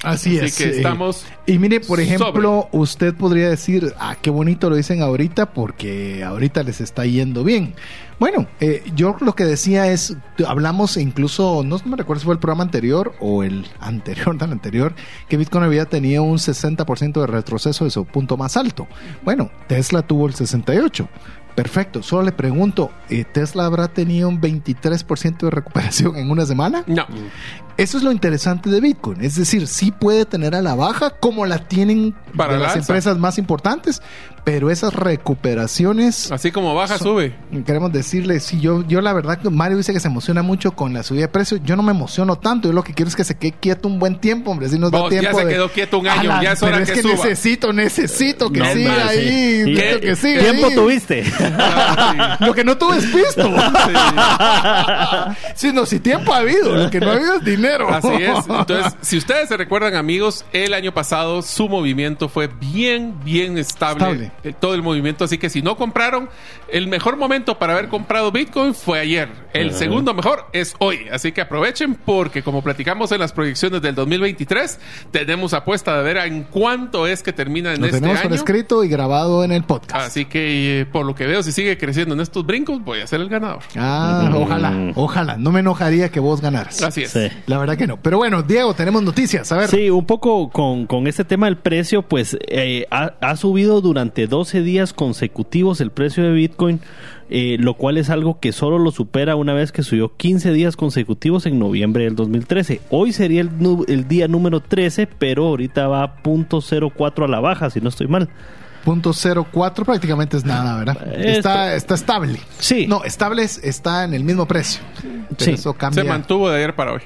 Así, Así es. que eh, estamos y mire, por ejemplo, usted podría decir, ah, qué bonito lo dicen ahorita porque ahorita les está yendo bien. Bueno, eh, yo lo que decía es, hablamos incluso, no me recuerdo si fue el programa anterior o el [LAUGHS] anterior del anterior, que Bitcoin había tenido un 60% de retroceso de su punto más alto. Bueno, Tesla tuvo el 68%. Perfecto, solo le pregunto, eh, ¿Tesla habrá tenido un 23% de recuperación en una semana? No. Eso es lo interesante de Bitcoin. Es decir, sí puede tener a la baja como la tienen Para de la las alza. empresas más importantes, pero esas recuperaciones, Así como baja, sube. queremos decirle, sí, yo, yo la verdad que Mario dice que se emociona mucho con la subida de precios. Yo no me emociono tanto. Yo lo que quiero es que se quede quieto un buen tiempo, hombre. Si nos da Vos, ya tiempo. se de- quedó quieto un año, Ala, ya es hora pero es que que suba. necesito, necesito que No, siga ahí. ¿Y necesito qué que siga tiempo ahí. tuviste? [LAUGHS] Lo que no tuve es pisto. [LAUGHS] Sí, no, si tiempo ha habido, lo que no ha habido es dinero. Así es. [LAUGHS] Entonces, si ustedes se recuerdan, amigos, el año pasado su movimiento fue bien, bien estable. Estable. Eh, Todo el movimiento. Así que si no compraron, el mejor momento para haber comprado Bitcoin fue ayer. El segundo mejor es hoy. Así que aprovechen porque, como platicamos en las proyecciones del 2023, tenemos apuesta de ver en cuánto es que termina en Lo este tenemos por año. escrito y grabado en el podcast. Así que, eh, por lo que veo, si sigue creciendo en estos brincos, voy a ser el ganador. Ah, ojalá, ojalá. No me enojaría que vos ganaras. Así es. Sí. La verdad que no. Pero bueno, Diego, tenemos noticias. A ver. Sí, un poco con, con este tema del precio, pues eh, ha, ha subido durante 12 días consecutivos el precio de Bitcoin, eh, lo cual es algo que solo lo supera una vez que subió 15 días consecutivos en noviembre del 2013. Hoy sería el, día número 13, pero ahorita va a .04 a la baja, si no estoy mal. Punto 04 prácticamente es nada, ¿verdad? Esto- Está, está estable. Sí. No, estable es- está en el mismo precio. Pero Sí. eso cambia. Se mantuvo de ayer para hoy.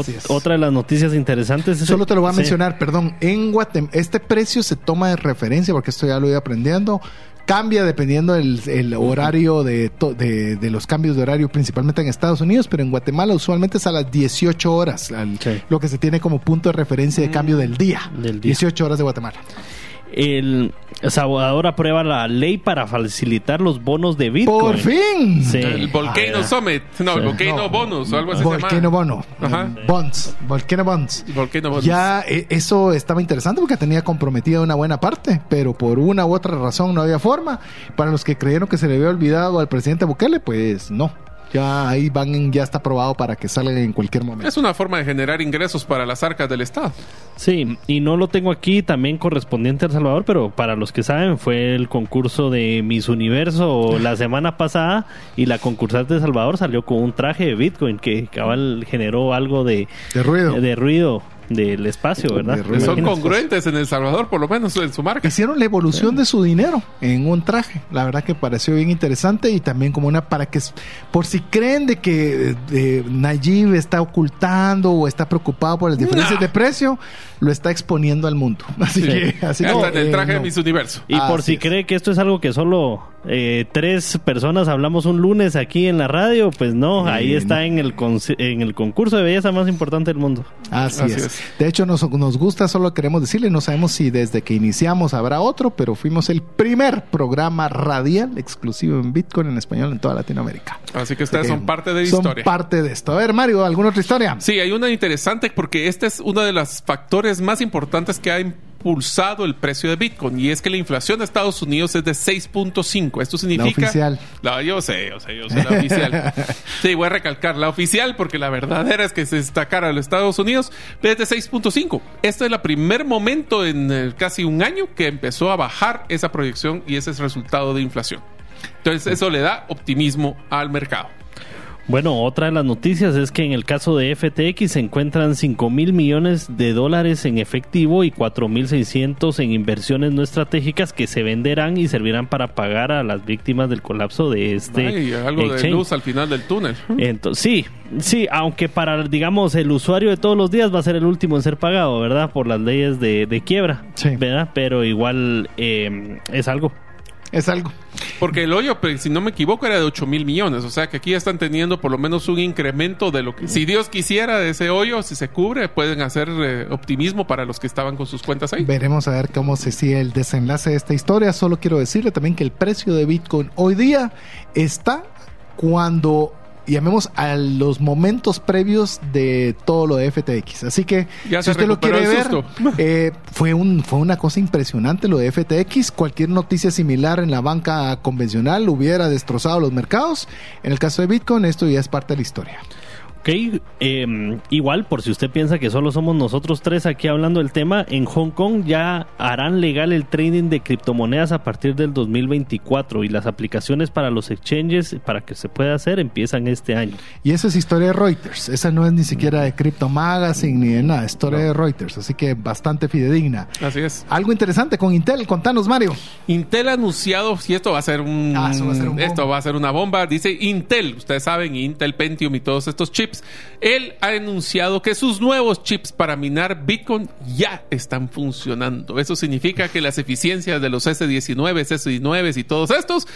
Así Ot- es. Otra de las noticias interesantes es... Solo te lo voy a Sí. mencionar, perdón. En Guatemala, este precio se toma de referencia, porque esto ya lo voy aprendiendo. Cambia dependiendo del el horario de, to- de, de los cambios de horario, principalmente en Estados Unidos, pero en Guatemala usualmente es a las 18 horas, al- Sí. lo que se tiene como punto de referencia de cambio del día. Del día. 18 horas de Guatemala. El Salvador aprueba la ley para facilitar los bonos de Bitcoin. ¡Por fin! Sí. El Volcano Ah, Summit. No, el Sí. Volcano No. Bonus o algo así se Volcano llama. Bono. Ajá. Bonds. Volcano Bonds. Volcano Bonus. Ya eh, eso estaba interesante porque tenía comprometida una buena parte, pero por una u otra razón no había forma. Para los que creyeron que se le había olvidado al presidente Bukele, pues no. Ya ahí van, en- ya está aprobado para que salgan en cualquier momento. Es una forma de generar ingresos para las arcas del Estado. Sí, y no lo tengo aquí también correspondiente a El Salvador, pero para los que saben, fue el concurso de Miss Universo la [LAUGHS] semana pasada y la concursante de Salvador salió con un traje de Bitcoin que cabal generó algo de, De ruido. de ruido del espacio, ¿verdad? De ruido. Son congruentes en El Salvador, por lo menos en su marca. Hicieron la evolución de su dinero en un traje. La verdad que pareció bien interesante y también como una para que por si creen de que eh, Nayib está ocultando o está preocupado por las diferencias de precio, lo está exponiendo al mundo. [LAUGHS] Así Sí. que así Hasta en el eh, traje de. Miss Universo. Y por si es. cree que esto es algo que solo eh, tres personas hablamos un lunes aquí en la radio, pues no, ahí está no. en el, en el concurso de belleza más importante del mundo. Así, Así es. es. De hecho, nos, nos gusta, solo queremos decirle, no sabemos si desde que iniciamos habrá otro, pero fuimos el primer programa radial exclusivo en Bitcoin en español en toda Latinoamérica. Así que ustedes Así que son parte de la son historia. parte de esto. A ver, Mario, ¿alguna otra historia? Sí, hay una interesante porque este es uno de los factores más importantes que ha impulsado el precio de Bitcoin y es que la inflación de Estados Unidos es de 6.5. Esto significa... oficial. La- yo sé, yo sé, yo sé la oficial. [LAUGHS] Sí, voy a recalcar la oficial porque la verdadera es que se está cara a los Estados Unidos, pero es de 6.5. Este es el primer momento en eh, casi un año que empezó a bajar esa proyección y ese es el resultado de inflación. Entonces eso le da optimismo al mercado. Bueno, otra de las noticias es que en el caso de FTX se encuentran 5 mil millones de dólares en efectivo y 4 mil 600 en inversiones no estratégicas que se venderán y servirán para pagar a las víctimas del colapso de este Ay, algo de luz al final del túnel. Entonces, sí, sí, aunque para, digamos, el usuario de todos los días va a ser el último en ser pagado, ¿verdad? Por las leyes de, de quiebra, Sí. ¿verdad? Pero igual eh, es algo. Es algo. Porque el hoyo, pues, si no me equivoco, era de 8 mil millones. O sea que aquí ya están teniendo por lo menos un incremento de lo que, si Dios quisiera, de ese hoyo, si se cubre, pueden hacer eh, optimismo para los que estaban con sus cuentas ahí. Veremos a ver cómo se sigue el desenlace de esta historia. Solo quiero decirle también que el precio de Bitcoin hoy día está cuando llamemos a los momentos previos de todo lo de FTX. Así que Ya si usted lo quiere ver, [LAUGHS] eh, fue un fue una cosa impresionante lo de FTX. Cualquier noticia similar en la banca convencional hubiera destrozado los mercados. En el caso de Bitcoin, esto ya es parte de la historia. Ok, eh, igual por si usted piensa que solo somos nosotros tres aquí hablando del tema, en Hong Kong ya harán legal el trading de criptomonedas a partir del 2024 y las aplicaciones para los exchanges para que se pueda hacer empiezan este año. Y esa es historia de Reuters. Esa no es ni siquiera de Crypto Magazine ni de nada. Historia de Reuters. Así que bastante fidedigna. Así es. Algo interesante con Intel. Contanos, Mario. Intel ha anunciado, si esto va a ser un, Ah, va a ser un esto va a ser una bomba, dice Intel, ustedes saben, Intel Pentium y todos estos chips. Él ha anunciado que sus nuevos chips para minar Bitcoin ya están funcionando. Eso significa que las eficiencias de los S19, S19 y todos estos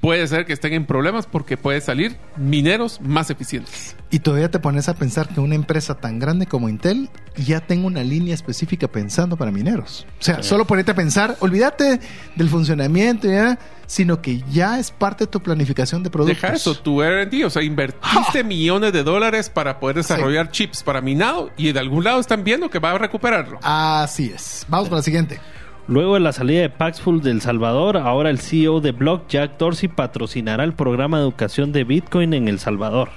puede ser que estén en problemas porque puede salir mineros más eficientes. Y todavía te pones a pensar que una empresa tan grande como Intel ya tenga una línea específica pensando para mineros. O sea, solo ponerte a pensar, olvídate del funcionamiento, ¿ya? Sino que ya es parte de tu planificación de productos. Deja eso, tu R&D, o sea, invertiste [LAUGHS] millones de dólares para poder desarrollar chips para minado y de algún lado están viendo que va a recuperarlo. Así es. Vamos con la siguiente. Luego de la salida de Paxful del Salvador, ahora el CEO de Block, Jack Dorsey, patrocinará el programa de educación de Bitcoin en El Salvador.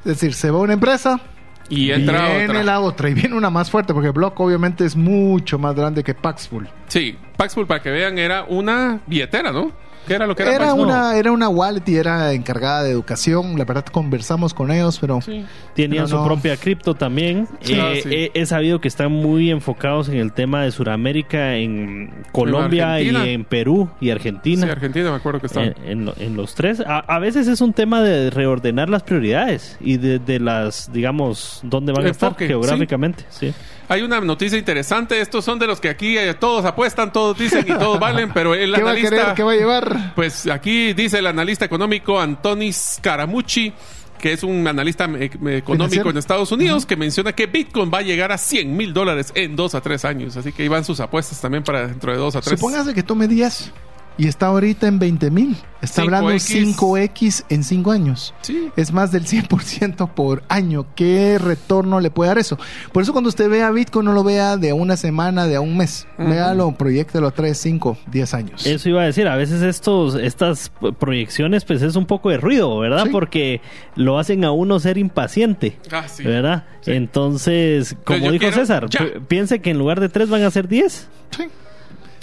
Es decir, se va una empresa, Y entra viene otra. la otra y viene una más fuerte porque Block obviamente es mucho más grande que Paxful. Sí, Paxful, para que vean, era una billetera, ¿no? ¿Qué era lo que era, Era Paxful? una, era una wallet y era encargada de educación. La verdad conversamos con ellos, pero Sí. Tenían Pero su no. propia cripto también. Sí. Eh, Ah, sí. he, he sabido que están muy enfocados en el tema de Sudamérica, en Colombia y en Perú y Argentina. Sí, Argentina, me acuerdo que estaba. en, en lo- en los tres. A, a veces es un tema de reordenar las prioridades y de, de las, digamos, dónde van a estar Enfoque, geográficamente. Sí. Hay una noticia interesante. Estos son de los que aquí eh, todos apuestan, todos dicen y todos [LAUGHS] valen, pero el ¿qué va a analista... querer? ¿Qué va a llevar? Pues aquí dice el analista económico Antonis Caramucci, que es un analista económico Financiero. en Estados Unidos, que menciona que Bitcoin va a llegar a 100 mil dólares en dos a tres años. Así que ahí van sus apuestas también para dentro de dos a tres. Supóngase que tome 10 y está ahorita en 20 mil. Está 5X. hablando 5X en 5 años. Sí. Es más del 100% por año. ¿Qué retorno le puede dar eso? Por eso cuando usted vea Bitcoin no lo vea de a una semana, de a un mes. Ujú. Véalo, proyectelo a 3, 5, 10 años. Eso iba a decir, a veces estos, estas proyecciones pues es un poco de ruido, ¿verdad? Sí. Porque lo hacen a uno ser impaciente, Ah, sí. ¿verdad? Sí. Entonces, como dijo quiero César, piense que en lugar de tres van a ser 10. Sí.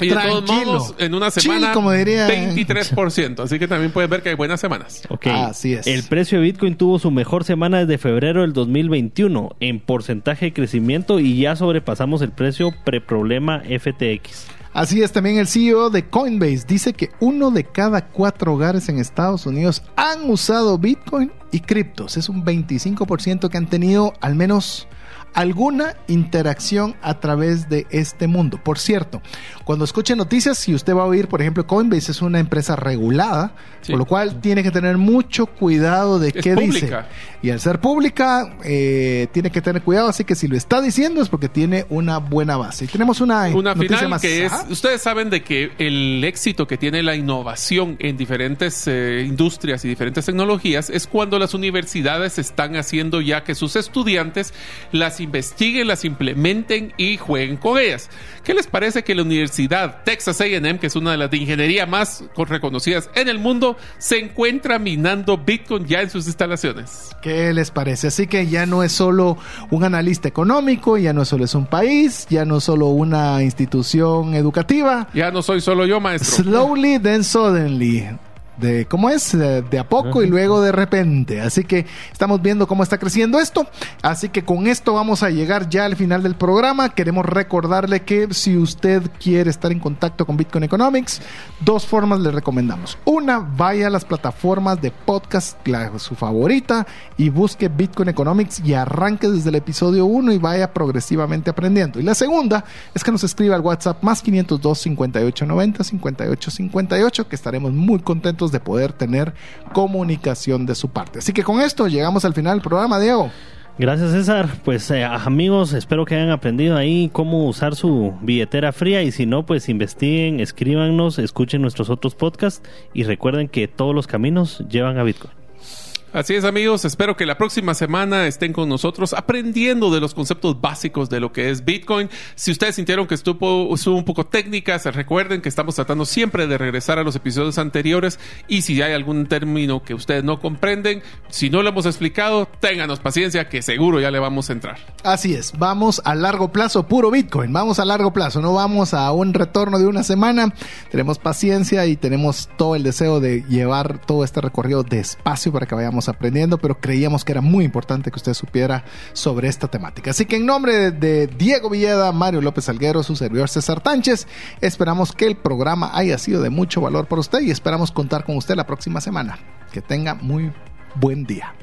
Y de todos Tranquilo. modos, en una semana, Chill, como diría- 23%. Así que también puedes ver que hay buenas semanas. Ok. Así es. El precio de Bitcoin tuvo su mejor semana desde febrero del 2021 en porcentaje de crecimiento y ya sobrepasamos el precio preproblema FTX. Así es, también el CEO de Coinbase dice que uno de cada cuatro hogares en Estados Unidos han usado Bitcoin y criptos. Es un 25% que han tenido al menos alguna interacción a través de este mundo. Por cierto, cuando escuche noticias, si usted va a oír, por ejemplo, Coinbase es una empresa regulada, Sí. por lo cual tiene que tener mucho cuidado de Es qué pública. dice. Y al ser pública, eh, tiene que tener cuidado, así que si lo está diciendo es porque tiene una buena base. Y tenemos una, Una noticia final más. que es, ustedes saben de que el éxito que tiene la innovación en diferentes eh, industrias y diferentes tecnologías es cuando las universidades están haciendo ya que sus estudiantes las investiguen, las implementen y jueguen con ellas. ¿Qué les parece que la Universidad Texas A&M, que es una de las de ingeniería más co- reconocidas en el mundo, se encuentra minando Bitcoin ya en sus instalaciones? ¿Qué les parece? Así que ya no es solo un analista económico, ya no solo es un país, ya no es solo una institución educativa. Ya no soy solo yo, maestro. Slowly then suddenly. De cómo es de, a poco y luego de repente. Así que estamos viendo cómo está creciendo esto. Así que con esto vamos a llegar ya al final del programa. Queremos recordarle que si usted quiere estar en contacto con Bitcoin Economics, dos formas le recomendamos. Una, vaya a las plataformas de podcast, la, su favorita, y busque Bitcoin Economics y arranque desde el episodio 1 y vaya progresivamente aprendiendo. Y la segunda es que nos escriba al WhatsApp más 502 58 90 58 58, que estaremos muy contentos de poder tener comunicación de su parte. Así que con esto llegamos al final del programa, Diego. Gracias César. Pues eh, amigos, espero que hayan aprendido ahí cómo usar su billetera fría y si no, pues investiguen, escríbanos, escuchen nuestros otros podcasts y recuerden que todos los caminos llevan a Bitcoin. Así es amigos, espero que la próxima semana estén con nosotros aprendiendo de los conceptos básicos de lo que es Bitcoin. Si ustedes sintieron que estuvo, estuvo un poco técnica, se recuerden que estamos tratando siempre de regresar a los episodios anteriores y si hay algún término que ustedes no comprenden, si no lo hemos explicado, ténganos paciencia que seguro ya le vamos a entrar. Así es, vamos a largo plazo, puro Bitcoin, vamos a largo plazo, no vamos a un retorno de una semana, tenemos paciencia y tenemos todo el deseo de llevar todo este recorrido despacio para que vayamos aprendiendo, pero creíamos que era muy importante que usted supiera sobre esta temática. Así que en nombre de Diego Villeda, Mario López Alguero, su servidor César Tánchez, esperamos que el programa haya sido de mucho valor para usted y esperamos contar con usted la próxima semana. Que tenga muy buen día.